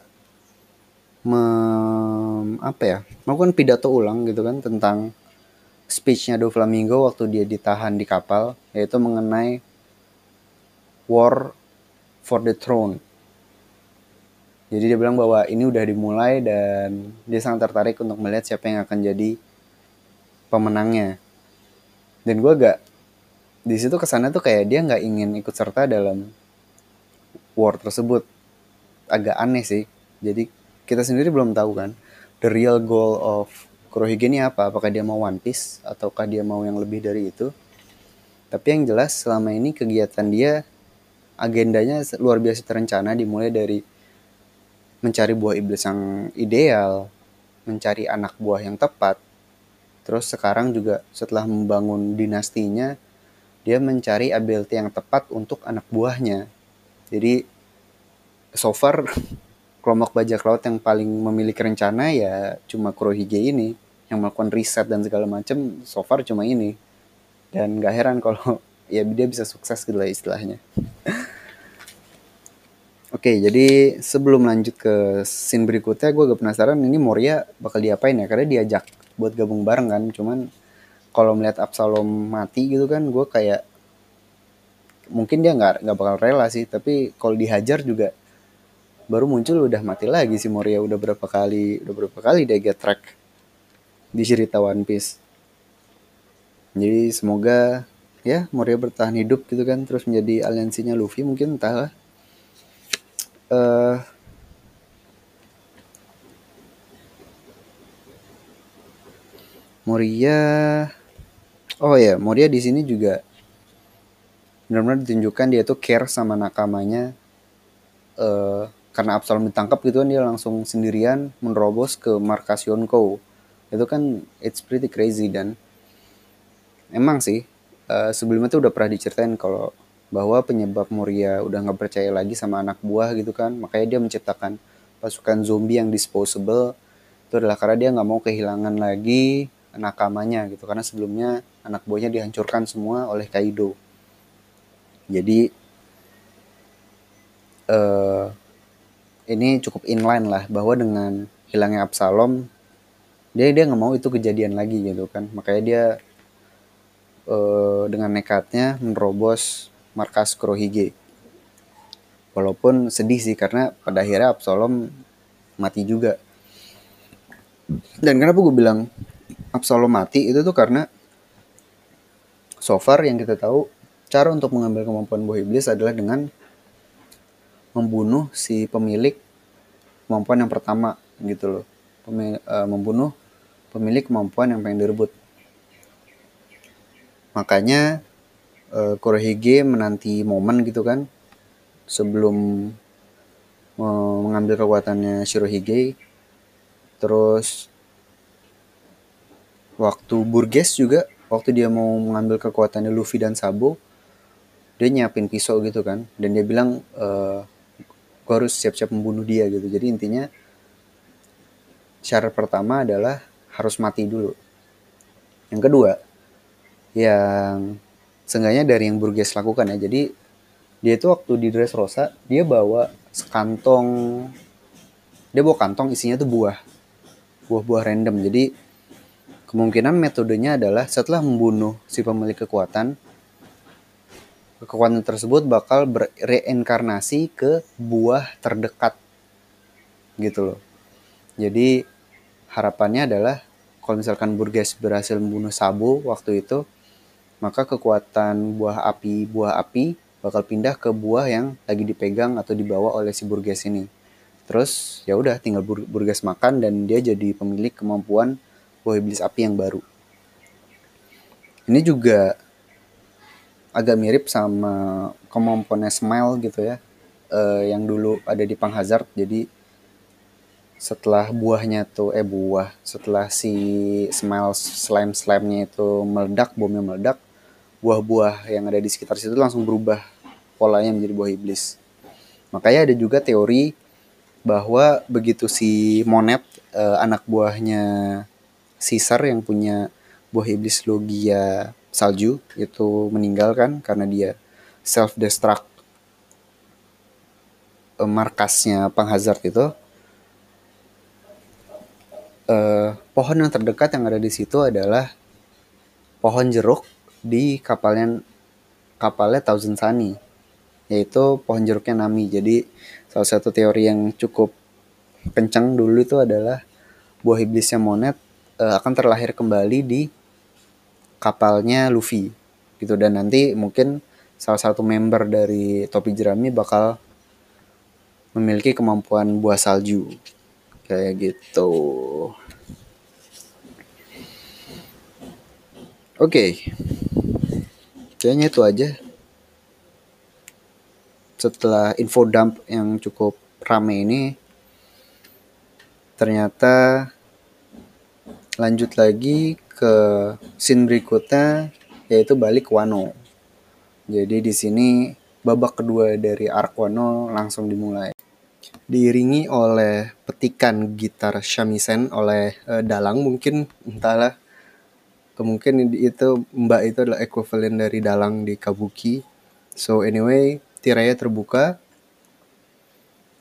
mem, apa ya? melakukan pidato ulang gitu kan tentang speechnya Do Flamingo waktu dia ditahan di kapal yaitu mengenai war for the throne. Jadi dia bilang bahwa ini udah dimulai dan dia sangat tertarik untuk melihat siapa yang akan jadi pemenangnya. Dan gue agak di situ kesannya tuh kayak dia nggak ingin ikut serta dalam war tersebut. Agak aneh sih. Jadi kita sendiri belum tahu kan the real goal of Kurohige ini apa? Apakah dia mau One Piece ataukah dia mau yang lebih dari itu? Tapi yang jelas selama ini kegiatan dia agendanya luar biasa terencana dimulai dari mencari buah iblis yang ideal mencari anak buah yang tepat. Terus sekarang juga setelah membangun dinastinya dia mencari ability yang tepat untuk anak buahnya. Jadi so far kelompok bajak laut yang paling memiliki rencana ya cuma Kurohige ini yang melakukan riset dan segala macam so far cuma ini. Dan gak heran kalau ya dia bisa sukses gitu lah istilahnya. Oke, okay, jadi sebelum lanjut ke scene berikutnya, gue agak penasaran ini Moria bakal diapain ya? Karena diajak buat gabung bareng kan, cuman kalau melihat Absalom mati gitu kan gue kayak mungkin dia nggak nggak bakal rela sih tapi kalau dihajar juga baru muncul udah mati lagi si Moria udah berapa kali udah berapa kali dia get track di cerita One Piece. Jadi semoga ya Moria bertahan hidup gitu kan terus menjadi aliansinya Luffy mungkin entah lah uh, Moria Oh ya, Moria di sini juga benar-benar ditunjukkan dia tuh care sama nakamanya. Uh, karena Absalom ditangkap gitu kan dia langsung sendirian menerobos ke markas Yonko. Itu kan it's pretty crazy dan emang sih uh, sebelumnya tuh udah pernah diceritain kalau bahwa penyebab Moria udah nggak percaya lagi sama anak buah gitu kan makanya dia menciptakan pasukan zombie yang disposable itu adalah karena dia nggak mau kehilangan lagi nakamanya gitu karena sebelumnya anak buahnya dihancurkan semua oleh Kaido jadi uh, ini cukup inline lah bahwa dengan hilangnya Absalom dia dia nggak mau itu kejadian lagi gitu kan. Makanya dia uh, dengan nekatnya menerobos markas Kurohige. Walaupun sedih sih karena pada akhirnya Absalom mati juga. Dan kenapa gue bilang Absalom mati itu tuh karena so far yang kita tahu cara untuk mengambil kemampuan buah iblis adalah dengan membunuh si pemilik kemampuan yang pertama gitu loh. Uh, membunuh pemilik kemampuan yang pengen direbut. Makanya uh, Kurohige menanti momen gitu kan sebelum mengambil kekuatannya Shirohige terus waktu Burgess juga waktu dia mau mengambil kekuatannya Luffy dan Sabo dia nyiapin pisau gitu kan dan dia bilang e, gue harus siap-siap membunuh dia gitu. Jadi intinya syarat pertama adalah harus mati dulu. Yang kedua yang seenggaknya dari yang Burgess lakukan ya jadi dia itu waktu di Dressrosa dia bawa sekantong dia bawa kantong isinya tuh buah. Buah-buah random. Jadi kemungkinan metodenya adalah setelah membunuh si pemilik kekuatan kekuatan tersebut bakal bereinkarnasi ke buah terdekat gitu loh jadi harapannya adalah kalau misalkan Burgess berhasil membunuh Sabo waktu itu maka kekuatan buah api buah api bakal pindah ke buah yang lagi dipegang atau dibawa oleh si Burgess ini. Terus ya udah tinggal Bur Burgess makan dan dia jadi pemilik kemampuan buah iblis api yang baru. Ini juga agak mirip sama kemampuannya Smile gitu ya. Uh, yang dulu ada di Pang Hazard. Jadi setelah buahnya tuh eh buah setelah si smile slime slime nya itu meledak bomnya meledak buah-buah yang ada di sekitar situ langsung berubah polanya menjadi buah iblis. Makanya ada juga teori bahwa begitu si Monet uh, anak buahnya Caesar yang punya buah iblis logia salju itu meninggal kan karena dia self destruct uh, markasnya penghazard itu uh, pohon yang terdekat yang ada di situ adalah pohon jeruk di kapalnya kapalnya Thousand Sunny yaitu pohon jeruknya Nami. Jadi salah satu teori yang cukup kencang dulu itu adalah buah iblisnya Monet uh, akan terlahir kembali di kapalnya Luffy gitu dan nanti mungkin salah satu member dari topi jerami bakal memiliki kemampuan buah salju kayak gitu. Oke. Okay. Kayaknya itu aja setelah info dump yang cukup rame ini ternyata lanjut lagi ke scene berikutnya yaitu balik Wano. Jadi di sini babak kedua dari arc Wano langsung dimulai. Diiringi oleh petikan gitar shamisen oleh uh, Dalang mungkin entahlah mungkin itu Mbak itu adalah equivalent dari Dalang di Kabuki. So anyway, tirainya terbuka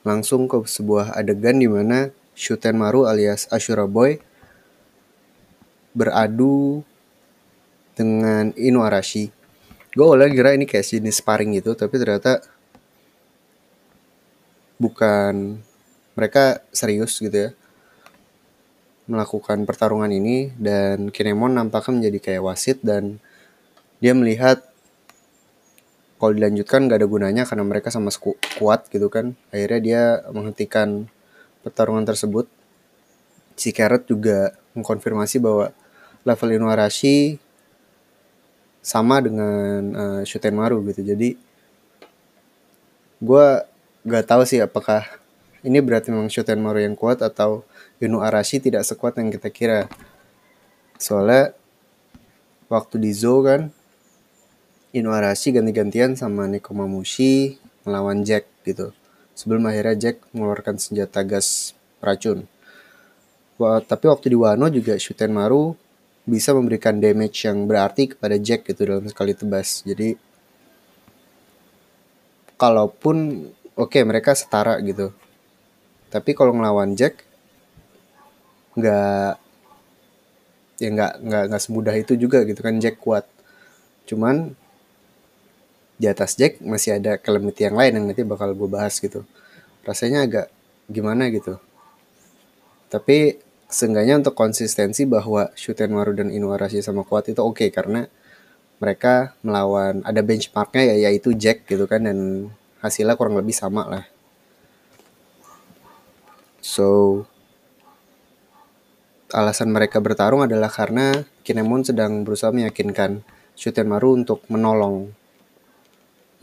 langsung ke sebuah adegan di mana Shuten Maru alias Ashura Boy beradu dengan Inu Arashi. Gue awalnya kira ini kayak jenis sparring gitu, tapi ternyata bukan. Mereka serius gitu ya melakukan pertarungan ini dan Kinemon nampaknya menjadi kayak wasit dan dia melihat kalau dilanjutkan gak ada gunanya karena mereka sama kuat gitu kan. Akhirnya dia menghentikan pertarungan tersebut. Si Carrot juga mengkonfirmasi bahwa level Inuarashi sama dengan uh, Shutenmaru gitu jadi gue gak tahu sih apakah ini berarti memang Shutenmaru yang kuat atau Inu Arashi tidak sekuat yang kita kira soalnya waktu di Zo kan Inuarashi ganti-gantian sama Nekomamushi melawan Jack gitu. Sebelum akhirnya Jack mengeluarkan senjata gas racun. Wah, tapi waktu di Wano juga Maru bisa memberikan damage yang berarti kepada Jack gitu dalam sekali tebas. Jadi kalaupun oke okay, mereka setara gitu. Tapi kalau ngelawan Jack nggak ya nggak nggak nggak semudah itu juga gitu kan Jack kuat. Cuman di atas Jack masih ada calamity yang lain yang nanti bakal gue bahas gitu rasanya agak gimana gitu tapi seenggaknya untuk konsistensi bahwa Shutenmaru dan Inuarashi sama kuat itu oke okay, karena mereka melawan ada benchmarknya ya yaitu Jack gitu kan dan hasilnya kurang lebih sama lah. So alasan mereka bertarung adalah karena Kinemon sedang berusaha meyakinkan Shutenmaru untuk menolong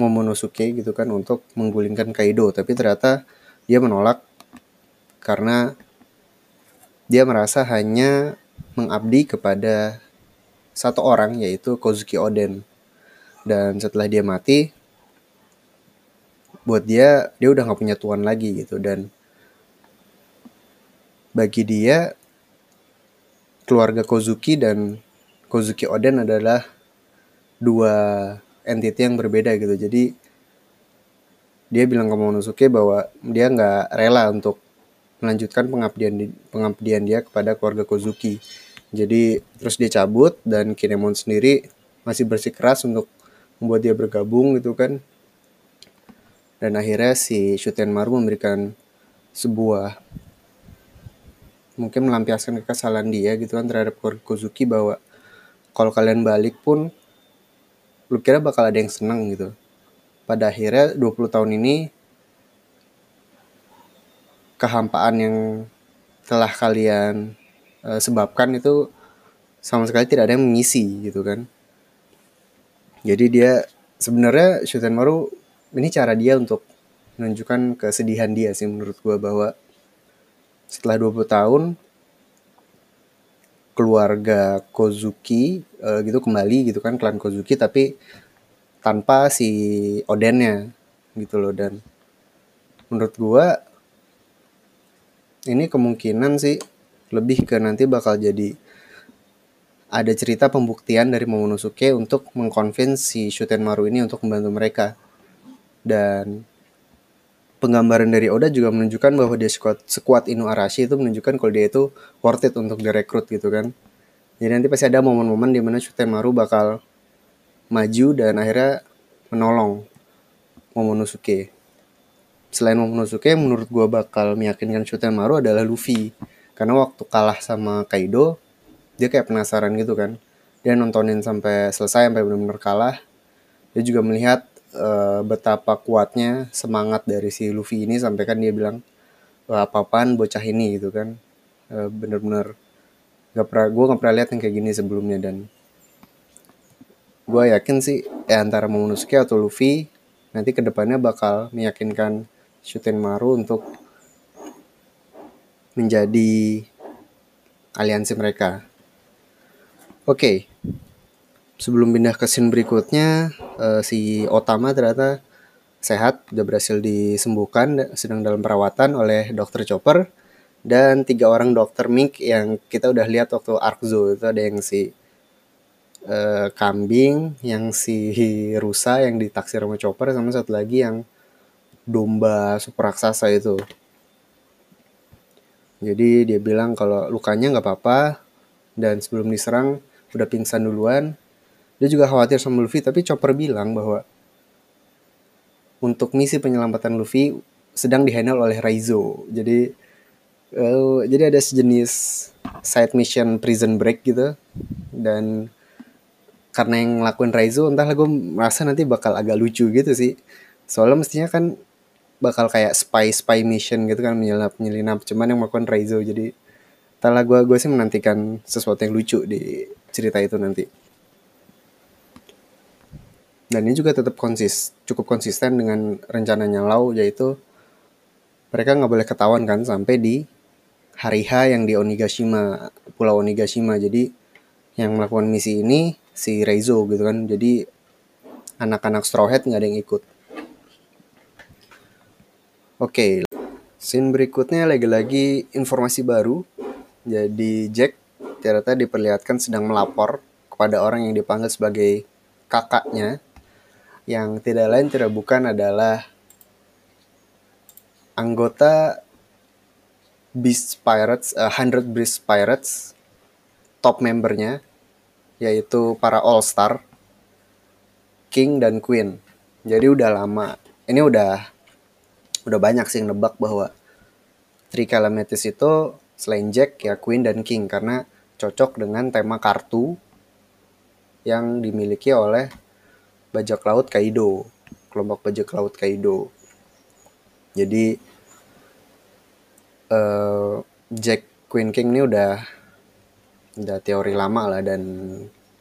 Momonosuke gitu kan untuk menggulingkan Kaido. Tapi ternyata dia menolak karena dia merasa hanya mengabdi kepada satu orang yaitu Kozuki Oden. Dan setelah dia mati buat dia dia udah nggak punya tuan lagi gitu. Dan bagi dia keluarga Kozuki dan Kozuki Oden adalah dua entity yang berbeda gitu. Jadi dia bilang ke Momonosuke bahwa dia nggak rela untuk melanjutkan pengabdian di, pengabdian dia kepada keluarga Kozuki. Jadi terus dia cabut dan Kinemon sendiri masih bersikeras untuk membuat dia bergabung gitu kan. Dan akhirnya si Shutenmaru memberikan sebuah mungkin melampiaskan kekesalan dia gitu kan terhadap keluarga Kozuki bahwa kalau kalian balik pun lu kira bakal ada yang seneng gitu. Pada akhirnya 20 tahun ini kehampaan yang telah kalian uh, sebabkan itu sama sekali tidak ada yang mengisi gitu kan. Jadi dia sebenarnya Shutenmaru ini cara dia untuk menunjukkan kesedihan dia sih menurut gua bahwa setelah 20 tahun keluarga Kozuki uh, gitu kembali gitu kan klan Kozuki tapi tanpa si Odennya gitu loh dan menurut gua ini kemungkinan sih lebih ke nanti bakal jadi ada cerita pembuktian dari Momonosuke untuk mengkonvinsi si Shutenmaru ini untuk membantu mereka. Dan penggambaran dari Oda juga menunjukkan bahwa dia sekuat, sekuat Inu Arashi itu menunjukkan kalau dia itu worth it untuk direkrut gitu kan. Jadi nanti pasti ada momen-momen di mana Shutenmaru bakal maju dan akhirnya menolong Momonosuke selain Momonosuke menurut gue bakal meyakinkan Shutemaru adalah Luffy. Karena waktu kalah sama Kaido dia kayak penasaran gitu kan. Dia nontonin sampai selesai sampai benar-benar kalah. Dia juga melihat uh, betapa kuatnya semangat dari si Luffy ini sampai kan dia bilang apa-apaan bocah ini gitu kan. Uh, bener-bener gak pernah gue gak pernah lihat yang kayak gini sebelumnya dan gue yakin sih ya antara Momonosuke atau Luffy nanti ke depannya bakal meyakinkan Maru untuk menjadi aliansi mereka. Oke, okay. sebelum pindah ke scene berikutnya, uh, si Otama ternyata sehat, udah berhasil disembuhkan, sedang dalam perawatan oleh dokter Chopper dan tiga orang dokter Mink yang kita udah lihat waktu Arkzo itu ada yang si uh, kambing, yang si rusa yang ditaksir sama Chopper, sama satu lagi yang domba super raksasa itu. Jadi dia bilang kalau lukanya nggak apa-apa dan sebelum diserang udah pingsan duluan. Dia juga khawatir sama Luffy tapi Chopper bilang bahwa untuk misi penyelamatan Luffy sedang dihandle oleh Raizo. Jadi uh, jadi ada sejenis side mission prison break gitu dan karena yang ngelakuin Raizo entahlah gue merasa nanti bakal agak lucu gitu sih soalnya mestinya kan bakal kayak spy spy mission gitu kan menyelinap menyelinap cuman yang melakukan Raizo jadi entahlah gue gue sih menantikan sesuatu yang lucu di cerita itu nanti. Dan ini juga tetap konsis cukup konsisten dengan rencananya Lau yaitu mereka nggak boleh ketahuan kan sampai di hari H yang di Onigashima Pulau Onigashima. Jadi yang melakukan misi ini si Reizo gitu kan. Jadi anak-anak Straw Hat nggak ada yang ikut Oke, okay. scene berikutnya lagi-lagi informasi baru. Jadi Jack ternyata diperlihatkan sedang melapor kepada orang yang dipanggil sebagai kakaknya yang tidak lain tidak bukan adalah anggota Beast Pirates, uh, Hundred Beast Pirates, top membernya, yaitu para All Star, King dan Queen. Jadi udah lama, ini udah udah banyak sih yang nebak bahwa Three Calamities itu selain Jack ya Queen dan King karena cocok dengan tema kartu yang dimiliki oleh bajak laut Kaido, kelompok bajak laut Kaido. Jadi uh, Jack Queen King ini udah udah teori lama lah dan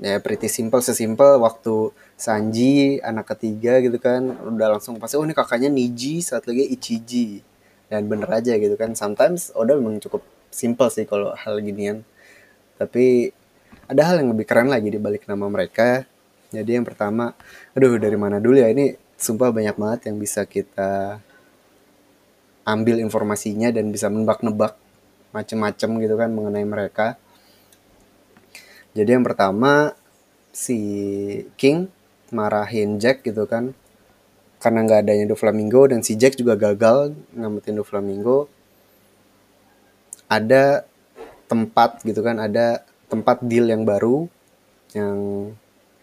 ya pretty simple sesimpel waktu Sanji anak ketiga gitu kan udah langsung pasti oh ini kakaknya Niji saat lagi Ichiji. Dan bener aja gitu kan. Sometimes Oda memang cukup simple sih kalau hal ginian. Tapi ada hal yang lebih keren lagi di balik nama mereka. Jadi yang pertama aduh dari mana dulu ya? Ini sumpah banyak banget yang bisa kita ambil informasinya dan bisa menebak-nebak macem-macem gitu kan mengenai mereka jadi yang pertama si King marahin Jack gitu kan. Karena nggak adanya Doflamingo dan si Jack juga gagal ngamatin Doflamingo. Ada tempat gitu kan ada tempat deal yang baru yang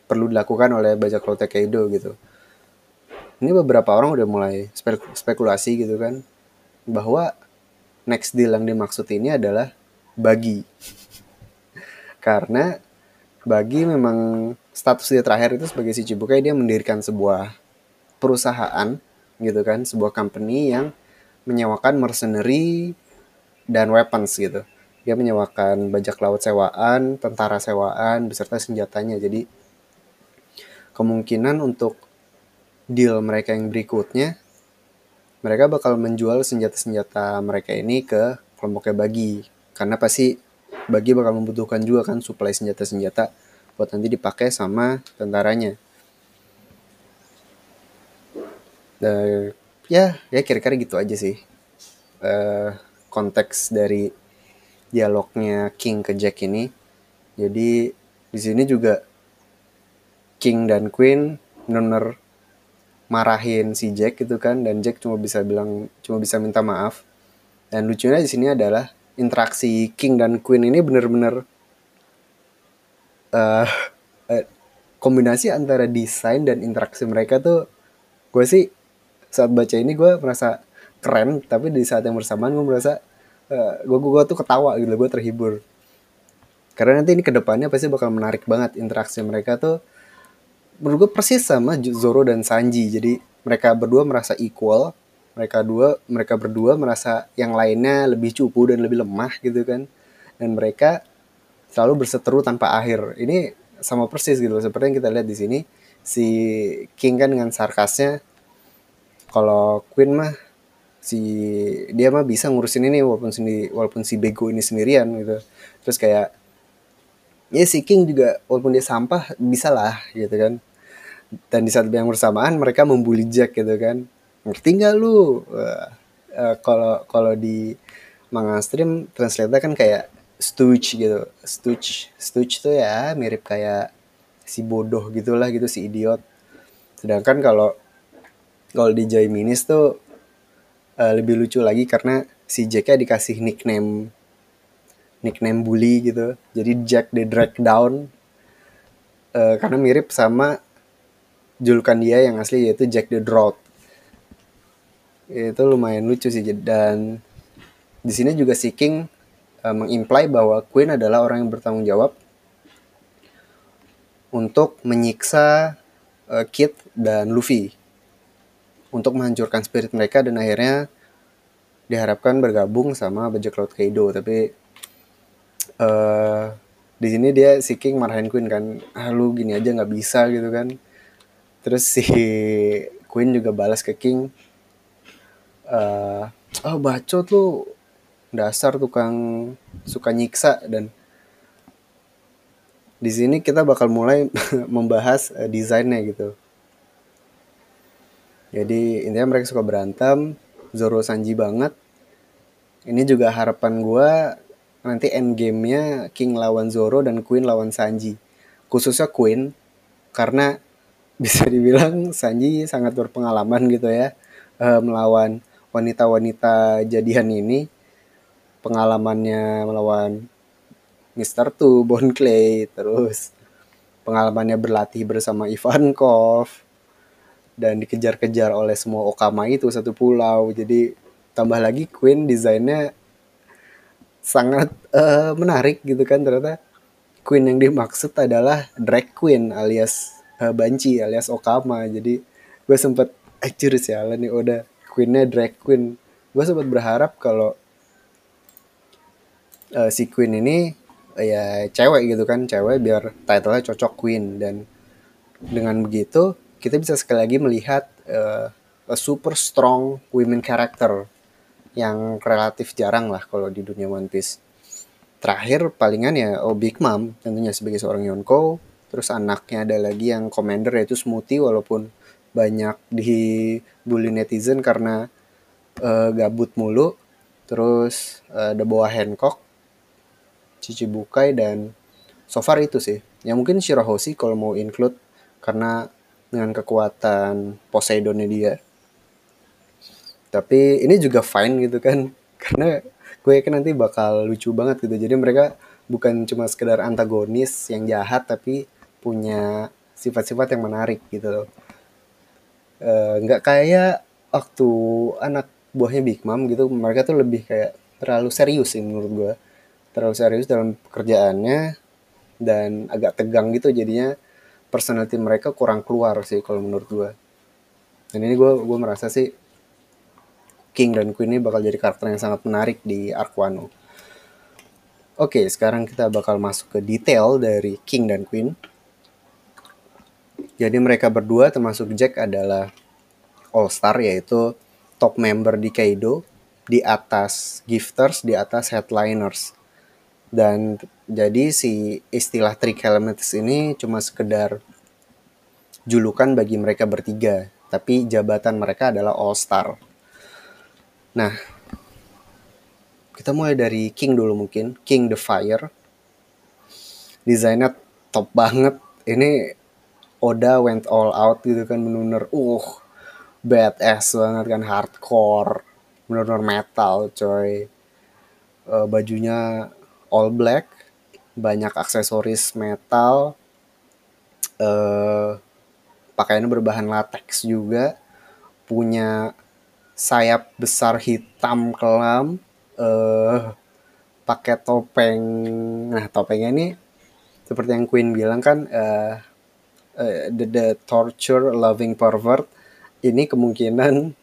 perlu dilakukan oleh bajak laut Kaido gitu. Ini beberapa orang udah mulai spekulasi gitu kan bahwa next deal yang dimaksud ini adalah bagi karena bagi memang status dia terakhir itu sebagai si Cibukai dia mendirikan sebuah perusahaan gitu kan, sebuah company yang menyewakan mercenary dan weapons gitu. Dia menyewakan bajak laut sewaan, tentara sewaan beserta senjatanya. Jadi kemungkinan untuk deal mereka yang berikutnya mereka bakal menjual senjata-senjata mereka ini ke kelompoknya bagi karena pasti bagi bakal membutuhkan juga kan suplai senjata-senjata buat nanti dipakai sama tentaranya. uh, ya ya kira-kira gitu aja sih. Uh, konteks dari dialognya King ke Jack ini. Jadi di sini juga King dan Queen benar marahin si Jack gitu kan. Dan Jack cuma bisa bilang cuma bisa minta maaf. Dan lucunya di sini adalah interaksi King dan Queen ini benar-benar uh, kombinasi antara desain dan interaksi mereka tuh gue sih saat baca ini gue merasa keren tapi di saat yang bersamaan gue merasa uh, gue gue tuh ketawa gitu gue terhibur. Karena nanti ini ke depannya pasti bakal menarik banget interaksi mereka tuh. Menurut gue persis sama Zoro dan Sanji jadi mereka berdua merasa equal mereka dua mereka berdua merasa yang lainnya lebih cupu dan lebih lemah gitu kan. Dan mereka selalu berseteru tanpa akhir. Ini sama persis gitu seperti yang kita lihat di sini si King kan dengan sarkasnya kalau Queen mah si dia mah bisa ngurusin ini walaupun sendiri walaupun si bego ini sendirian gitu. Terus kayak ya si King juga walaupun dia sampah bisa lah gitu kan. Dan di saat yang bersamaan mereka membuli Jack gitu kan ngerti nggak lu? Eh, kalau uh, kalau di manga stream translate kan kayak stooge gitu. Stooge stooge tuh ya mirip kayak si bodoh gitulah gitu si idiot. Sedangkan kalau kalau di Joy Minis tuh uh, lebih lucu lagi karena si Jacknya dikasih nickname nickname bully gitu. Jadi Jack the Drag Down. Uh, karena mirip sama julukan dia yang asli yaitu Jack the Drought itu lumayan lucu sih dan di sini juga si King uh, mengimply bahwa Queen adalah orang yang bertanggung jawab untuk menyiksa uh, Kid dan Luffy untuk menghancurkan spirit mereka dan akhirnya diharapkan bergabung sama bajak laut Kaido. Tapi uh, di sini dia si King marahin Queen kan ah lu gini aja nggak bisa gitu kan. Terus si Queen juga balas ke King uh, oh bacot lu. Dasar tukang suka nyiksa dan di sini kita bakal mulai membahas uh, desainnya gitu. Jadi intinya mereka suka berantem Zoro Sanji banget. Ini juga harapan gue nanti end gamenya King lawan Zoro dan Queen lawan Sanji. Khususnya Queen karena bisa dibilang Sanji sangat berpengalaman gitu ya uh, melawan wanita-wanita jadian ini pengalamannya melawan Mr. Tu, Bon Clay, terus pengalamannya berlatih bersama Ivankov, dan dikejar-kejar oleh semua okama itu satu pulau jadi tambah lagi Queen desainnya sangat uh, menarik gitu kan ternyata Queen yang dimaksud adalah drag queen alias uh, banci alias okama jadi gue sempet acur sih ya nih udah Queennya drag queen. Gue sempat berharap kalau uh, si Queen ini uh, ya cewek gitu kan cewek biar titlenya cocok Queen. Dan dengan begitu kita bisa sekali lagi melihat uh, a super strong women character yang relatif jarang lah kalau di dunia One Piece. Terakhir palingan ya oh Big Mom tentunya sebagai seorang Yonko, terus anaknya ada lagi yang commander yaitu Smoothie walaupun banyak dibully netizen karena uh, gabut mulu. Terus uh, ada Boa Hancock, Chichibukai dan so far itu sih. Ya mungkin Shirahoshi kalau mau include karena dengan kekuatan Poseidonnya dia tapi ini juga fine gitu kan karena gue yakin nanti bakal lucu banget gitu jadi mereka bukan cuma sekedar antagonis yang jahat tapi punya sifat-sifat yang menarik gitu loh nggak e, kayak waktu anak buahnya Big Mom gitu mereka tuh lebih kayak terlalu serius sih menurut gue terlalu serius dalam pekerjaannya dan agak tegang gitu jadinya personality mereka kurang keluar sih kalau menurut gue dan ini gue gue merasa sih King dan Queen ini bakal jadi karakter yang sangat menarik di arc Wano. Oke, sekarang kita bakal masuk ke detail dari King dan Queen. Jadi mereka berdua termasuk Jack adalah All Star yaitu top member di Kaido di atas gifters, di atas headliners. Dan jadi si istilah Three Elements ini cuma sekedar julukan bagi mereka bertiga, tapi jabatan mereka adalah All Star. Nah, kita mulai dari King dulu mungkin. King the Fire. Desainnya top banget. Ini Oda went all out gitu kan bener-bener uh badass banget kan hardcore bener-bener metal coy. Uh, bajunya all black banyak aksesoris metal uh, pakaiannya berbahan latex juga punya sayap besar hitam kelam uh, pakai topeng nah topengnya ini seperti yang Queen bilang kan uh, uh, the, the torture loving pervert ini kemungkinan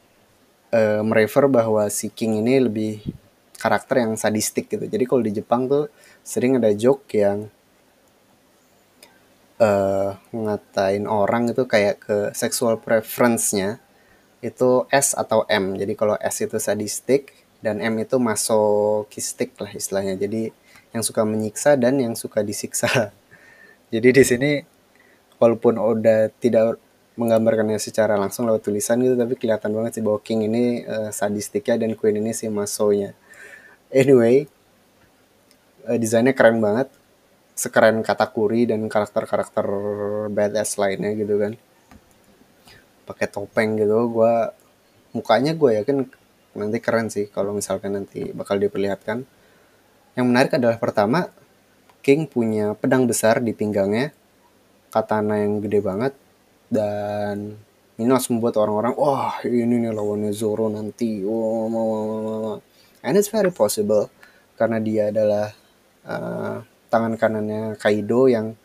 uh, merefer bahwa si King ini lebih karakter yang sadistik gitu jadi kalau di Jepang tuh sering ada joke yang uh, ngatain orang itu kayak ke sexual preference-nya itu S atau M. Jadi kalau S itu sadistik dan M itu masokistik lah istilahnya. Jadi yang suka menyiksa dan yang suka disiksa. Jadi di sini walaupun udah tidak menggambarkannya secara langsung lewat tulisan gitu tapi kelihatan banget sih bahwa King ini uh, sadistiknya dan Queen ini si masonya. Anyway, uh, desainnya keren banget. Sekeren Katakuri dan karakter-karakter badass lainnya gitu kan pakai topeng gitu gue mukanya gue yakin nanti keren sih kalau misalkan nanti bakal diperlihatkan yang menarik adalah pertama King punya pedang besar di pinggangnya katana yang gede banget. Dan ini membuat orang-orang wah ini nih lawannya Zoro nanti. Oh, oh, oh, and it's very possible karena dia adalah uh, tangan kanannya Kaido yang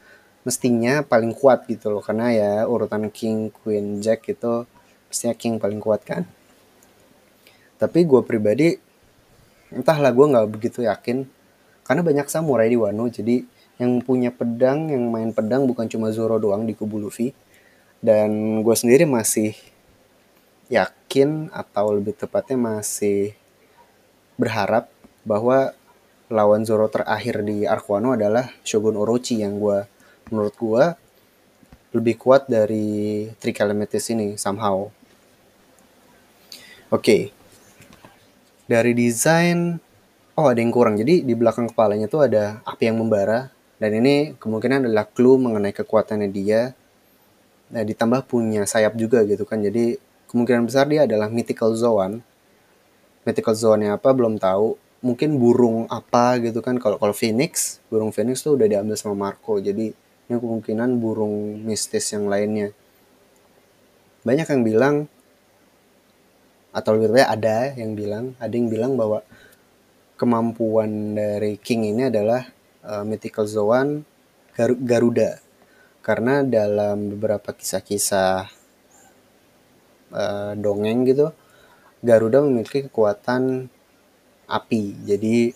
mestinya paling kuat gitu loh. Karena ya urutan King, Queen, Jack itu pastinya King paling kuat kan. Tapi gue pribadi entahlah gue nggak begitu yakin. Karena banyak samurai di Wano jadi yang punya pedang yang main pedang bukan cuma Zoro doang di kubu Luffy dan gue sendiri masih yakin atau lebih tepatnya masih berharap bahwa lawan Zoro terakhir di Arc adalah Shogun Orochi yang gue menurut gua lebih kuat dari Trichalemitis ini somehow. Oke. Okay. Dari desain oh ada yang kurang. Jadi di belakang kepalanya tuh ada api yang membara dan ini kemungkinan adalah clue mengenai kekuatannya dia. Nah, ditambah punya sayap juga gitu kan. Jadi kemungkinan besar dia adalah mythical zone. Mythical zone apa belum tahu. Mungkin burung apa gitu kan. Kalau kalau Phoenix, burung Phoenix tuh udah diambil sama Marco. Jadi ini kemungkinan burung mistis yang lainnya. Banyak yang bilang atau lebih tepatnya ada yang bilang, ada yang bilang bahwa kemampuan dari King ini adalah uh, mythical Zoan Gar Garuda. Karena dalam beberapa kisah-kisah uh, dongeng gitu, Garuda memiliki kekuatan api. Jadi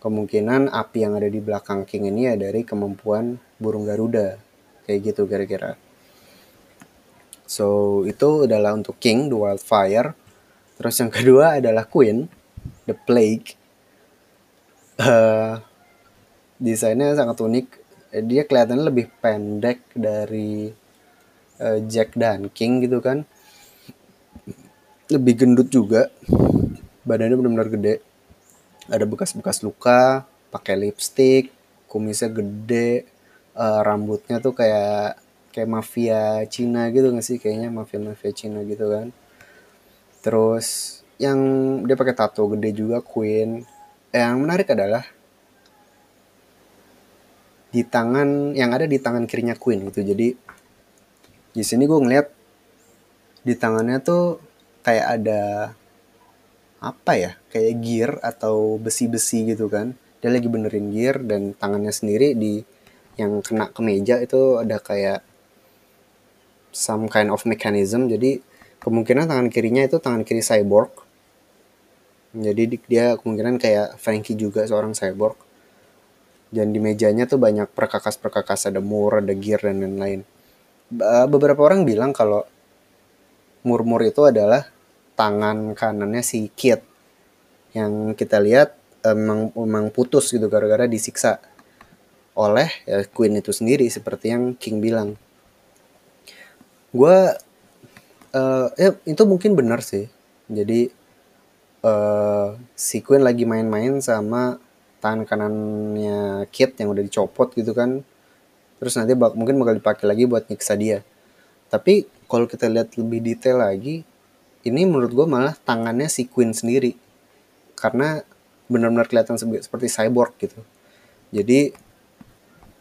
kemungkinan api yang ada di belakang King ini ya dari kemampuan burung Garuda kayak gitu kira-kira so itu adalah untuk King the Wildfire Terus yang kedua adalah Queen, The Plague. Uh, desainnya sangat unik. Dia kelihatannya lebih pendek dari uh, Jack dan King gitu kan. Lebih gendut juga. Badannya benar-benar gede. Ada bekas-bekas luka, pakai lipstick, kumisnya gede, uh, rambutnya tuh kayak kayak mafia Cina gitu gak sih kayaknya mafia mafia Cina gitu kan terus yang dia pakai tato gede juga Queen yang menarik adalah di tangan yang ada di tangan kirinya Queen gitu. Jadi di sini gue ngeliat di tangannya tuh kayak ada apa ya? Kayak gear atau besi-besi gitu kan. Dia lagi benerin gear dan tangannya sendiri di yang kena ke meja itu ada kayak some kind of mechanism. Jadi kemungkinan tangan kirinya itu tangan kiri cyborg jadi dia kemungkinan kayak Frankie juga seorang cyborg. Dan di mejanya tuh banyak perkakas-perkakas ada mur ada gear dan lain-lain. Beberapa orang bilang kalau murmur itu adalah tangan kanannya si Kit. Yang kita lihat emang emang putus gitu gara-gara disiksa oleh ya, Queen itu sendiri seperti yang King bilang. Gue uh, ya itu mungkin benar sih. Jadi uh, si Queen lagi main-main sama tangan kanannya Kit yang udah dicopot gitu kan. Terus nanti bak mungkin bakal dipakai lagi buat nyiksa dia. Tapi kalau kita lihat lebih detail lagi ini menurut gue malah tangannya si Queen sendiri. Karena benar-benar kelihatan seperti cyborg gitu. Jadi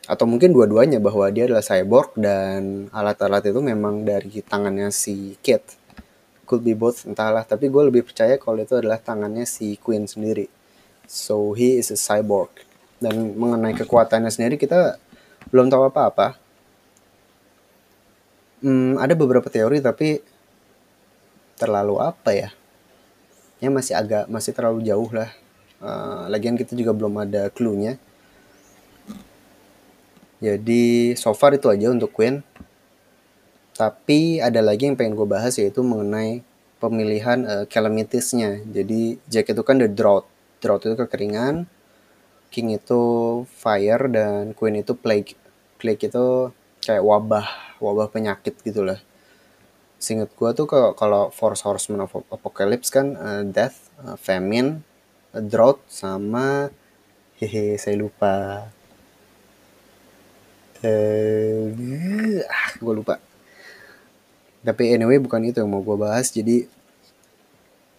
atau mungkin dua-duanya bahwa dia adalah cyborg dan alat-alat itu memang dari tangannya si Kit could be both entahlah. Tapi gue lebih percaya kalau itu adalah tangannya si Queen sendiri. So he is a cyborg. Dan mengenai kekuatannya sendiri kita belum tahu apa-apa. Hmm, ada beberapa teori tapi terlalu apa ya? Ya masih agak masih terlalu jauh lah. Uh, lagian kita juga belum ada clue-nya. Jadi so far itu aja untuk Queen. Tapi ada lagi yang pengen gue bahas yaitu mengenai pemilihan uh, calamities-nya. Jadi Jack itu kan the drought. Drought itu kekeringan. King itu fire dan Queen itu plague. Plague itu kayak wabah, wabah penyakit gitu lah. Seinget gue tuh kalau Force Horseman of Apocalypse kan uh, death, uh, famine, uh, drought sama hehe saya lupa eh ah gue lupa tapi anyway bukan itu yang mau gue bahas. Jadi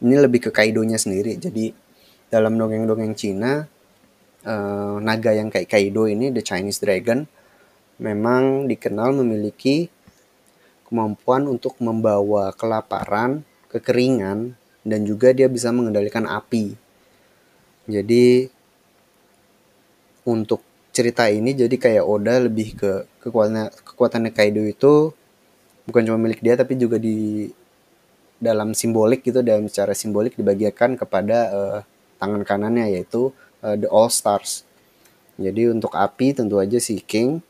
ini lebih ke kaidonya sendiri. Jadi dalam dongeng-dongeng Cina uh, naga yang kayak kaido ini the Chinese dragon memang dikenal memiliki kemampuan untuk membawa kelaparan kekeringan dan juga dia bisa mengendalikan api. Jadi untuk cerita ini jadi kayak Oda lebih ke kekuatan kekuatannya Kaido itu bukan cuma milik dia tapi juga di dalam simbolik gitu dalam secara simbolik dibagikan kepada uh, tangan kanannya yaitu uh, the All Stars. Jadi untuk api tentu aja si King,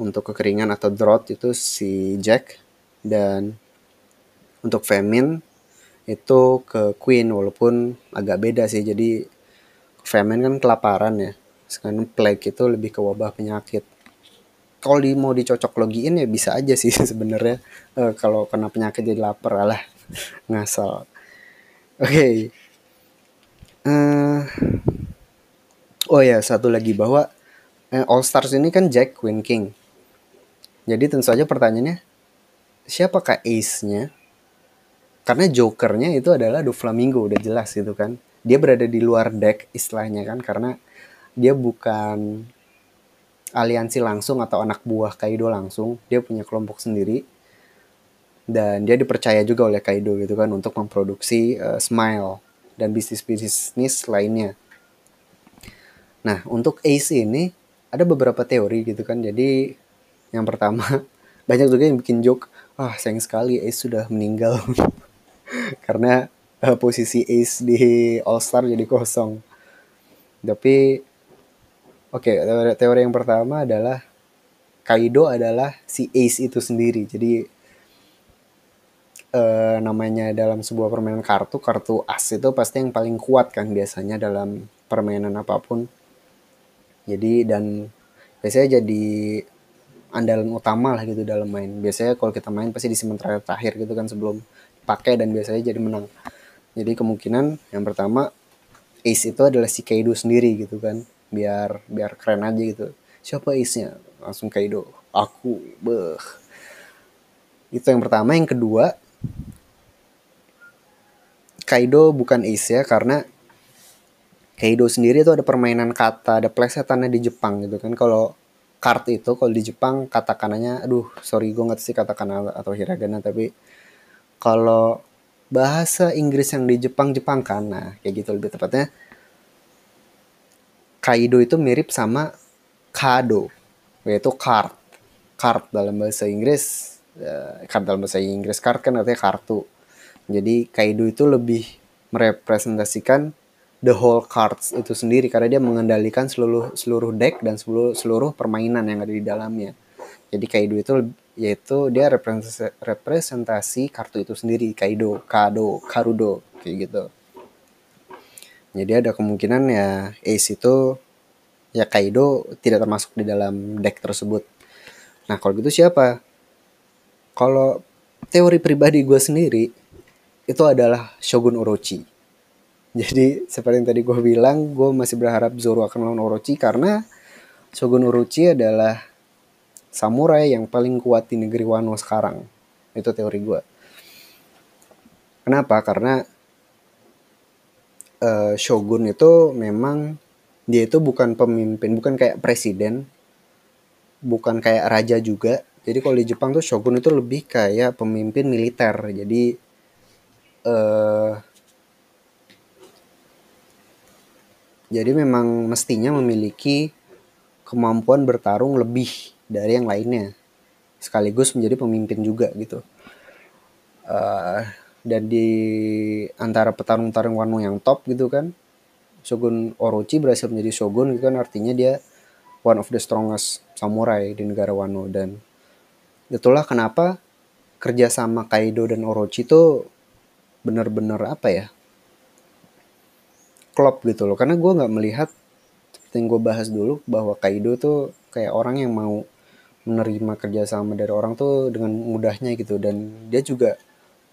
untuk kekeringan atau drought itu si Jack dan untuk famine itu ke Queen walaupun agak beda sih. Jadi famine kan kelaparan ya sekarang plague itu lebih ke wabah penyakit kalau di mau dicocok logiin ya bisa aja sih sebenarnya. Uh, kalau kena penyakit jadi lapar lah ngasal. Oke. Okay. uh, eh, oh ya satu lagi bahwa uh, All Stars ini kan Jack Queen King. Jadi tentu saja pertanyaannya siapakah ace-nya? Karena jokernya itu adalah Doflamingo udah jelas gitu kan. Dia berada di luar deck istilahnya kan karena dia bukan aliansi langsung atau anak buah Kaido langsung, dia punya kelompok sendiri dan dia dipercaya juga oleh Kaido gitu kan untuk memproduksi uh, Smile dan bisnis-bisnis lainnya. Nah, untuk Ace ini ada beberapa teori gitu kan. Jadi yang pertama banyak juga yang bikin joke, ah sayang sekali Ace sudah meninggal karena uh, posisi Ace di All Star jadi kosong. Tapi Oke, teori, teori yang pertama adalah Kaido adalah si Ace itu sendiri. Jadi uh, namanya dalam sebuah permainan kartu kartu as itu pasti yang paling kuat kan biasanya dalam permainan apa pun. Jadi dan biasanya jadi andalan utama lah gitu dalam main. Biasanya kalau kita main pasti di sementara terakhir gitu kan sebelum pakai dan biasanya jadi menang. Jadi kemungkinan yang pertama ace itu adalah si Kaido sendiri gitu kan biar biar keren aja gitu. Siapa ace-nya? Langsung Kaido aku beh. Itu yang pertama. Yang kedua Kaido bukan ace ya karena Kaido sendiri itu ada permainan kata ada plesetannya di Jepang gitu kan. Kalau kart itu kalau di Jepang katakananya aduh sorry gue nggak sih katakana atau hiragana tapi kalau bahasa Inggris yang di Jepang Jepang kan nah kayak gitu lebih tepatnya Kaido itu mirip sama kado yaitu card card dalam bahasa Inggris uh, card dalam bahasa Inggris card kan artinya kartu jadi Kaido itu lebih merepresentasikan the whole cards itu sendiri karena dia mengendalikan seluruh seluruh deck dan seluruh seluruh permainan yang ada di dalamnya. Jadi Kaido itu yaitu dia representasi, representasi kartu itu sendiri Kaido, Kado, Karudo kayak gitu. Jadi ada kemungkinan ya Ace itu ya Kaido tidak termasuk di dalam deck tersebut. Nah kalau gitu siapa? Kalau teori pribadi gue sendiri itu adalah Shogun Orochi jadi seperti yang tadi gue bilang, gue masih berharap Zoro akan melawan Orochi karena Shogun Orochi adalah samurai yang paling kuat di negeri Wano sekarang. Itu teori gue. Kenapa? Karena uh, Shogun itu memang dia itu bukan pemimpin, bukan kayak presiden, bukan kayak raja juga. Jadi kalau di Jepang tuh Shogun itu lebih kayak pemimpin militer. Jadi uh, Jadi memang mestinya memiliki kemampuan bertarung lebih dari yang lainnya. Sekaligus menjadi pemimpin juga gitu. Uh, dan di antara petarung-petarung Wano yang top gitu kan, Shogun Orochi berhasil menjadi shogun gitu kan artinya dia one of the strongest samurai di negara Wano. Dan itulah kenapa kerjasama Kaido dan Orochi itu benar-benar apa ya klop gitu loh. Karena gue nggak melihat seperti yang gue bahas dulu bahwa Kaido tuh kayak orang yang mau menerima kerjasama dari orang tuh dengan mudahnya gitu. Dan dia juga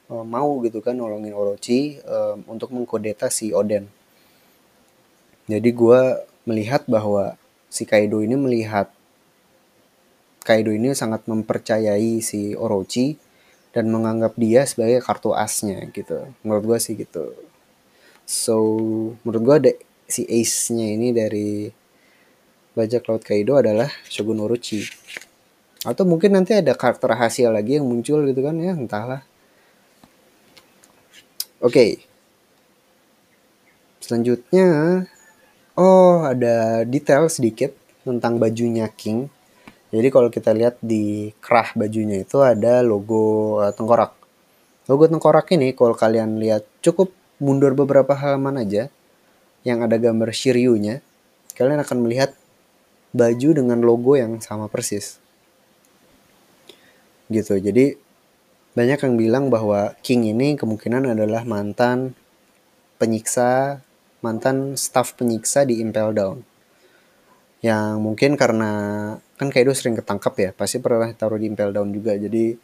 uh, mau gitu kan nolongin Orochi uh, untuk mengkodeta si Oden jadi gue melihat bahwa si Kaido ini melihat Kaido ini sangat mempercayai si Orochi dan menganggap dia sebagai kartu asnya gitu menurut gue sih gitu So menurut gue ada si ace-nya ini dari bajak laut Kaido adalah Shogun Orochi. Atau mungkin nanti ada karakter rahasia lagi yang muncul gitu kan ya entahlah. Oke. Okay. Selanjutnya oh ada detail sedikit tentang bajunya King. Jadi kalau kita lihat di kerah bajunya itu ada logo uh, tengkorak. Logo tengkorak ini kalau kalian lihat cukup mundur beberapa halaman aja yang ada gambar Shiryu-nya, kalian akan melihat baju dengan logo yang sama persis. Gitu. Jadi banyak yang bilang bahwa King ini kemungkinan adalah mantan penyiksa, mantan staff penyiksa di Impel Down. Yang mungkin karena kan Kaido sering ketangkap ya, pasti pernah taruh di Impel Down juga. Jadi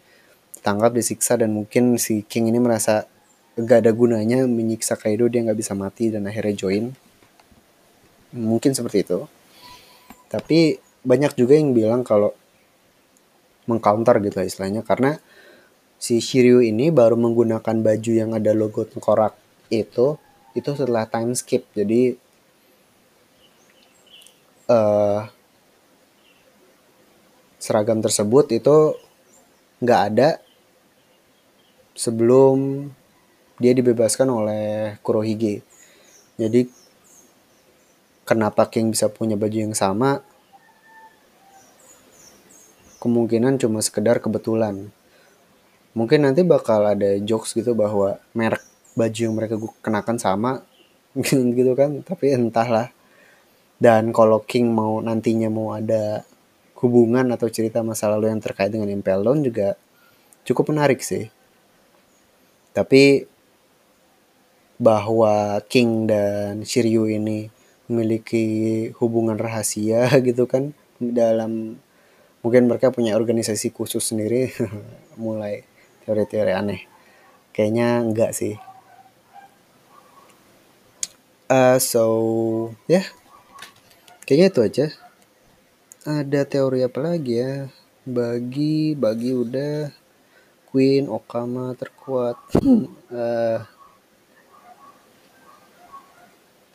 tangkap disiksa dan mungkin si King ini merasa gak ada gunanya menyiksa Kaido dia nggak bisa mati dan akhirnya join mungkin seperti itu tapi banyak juga yang bilang kalau mengcounter gitu istilahnya karena si Shiryu ini baru menggunakan baju yang ada logo tengkorak itu itu setelah time skip jadi uh, seragam tersebut itu nggak ada sebelum dia dibebaskan oleh Kurohige. Jadi kenapa King bisa punya baju yang sama? Kemungkinan cuma sekedar kebetulan. Mungkin nanti bakal ada jokes gitu bahwa merek baju yang mereka kenakan sama gitu kan, tapi entahlah. Dan kalau King mau nantinya mau ada hubungan atau cerita masa lalu yang terkait dengan Impel Down juga cukup menarik sih Tapi bahwa King dan Shiryu ini memiliki hubungan rahasia gitu kan dalam mungkin mereka punya organisasi khusus sendiri mulai teori-teori aneh. Kayaknya enggak sih. Uh, so ya. Yeah. kayaknya itu aja. Ada teori apa lagi ya? Bagi bagi udah. Queen Okama terkuat. Uh,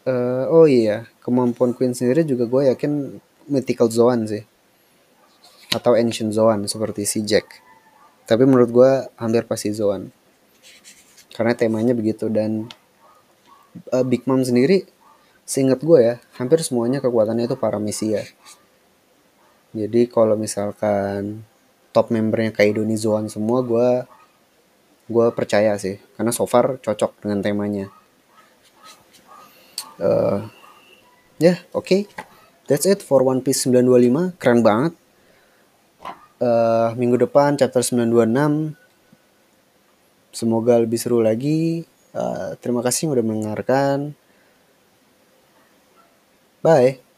uh, oh iya. Kemampuan Queen sendiri juga gue yakin mythical Zoan sih. Atau ancient Zoan seperti si Jack tapi menurut gue hampir pasti Zoan. Karena temanya begitu dan uh, Big Mom sendiri seingat gue ya hampir semuanya kekuatannya itu paramesia jadi kalau misalkan top membernya kayak Doni Zoan semua gue gue percaya sih. Karena so far cocok dengan temanya. Uh, ya yeah, oke. Okay. that's it for One Piece 925 keren banget uh, minggu depan chapter 926 semoga lebih seru lagi. Uh, terima kasih udah mendengarkan. Bye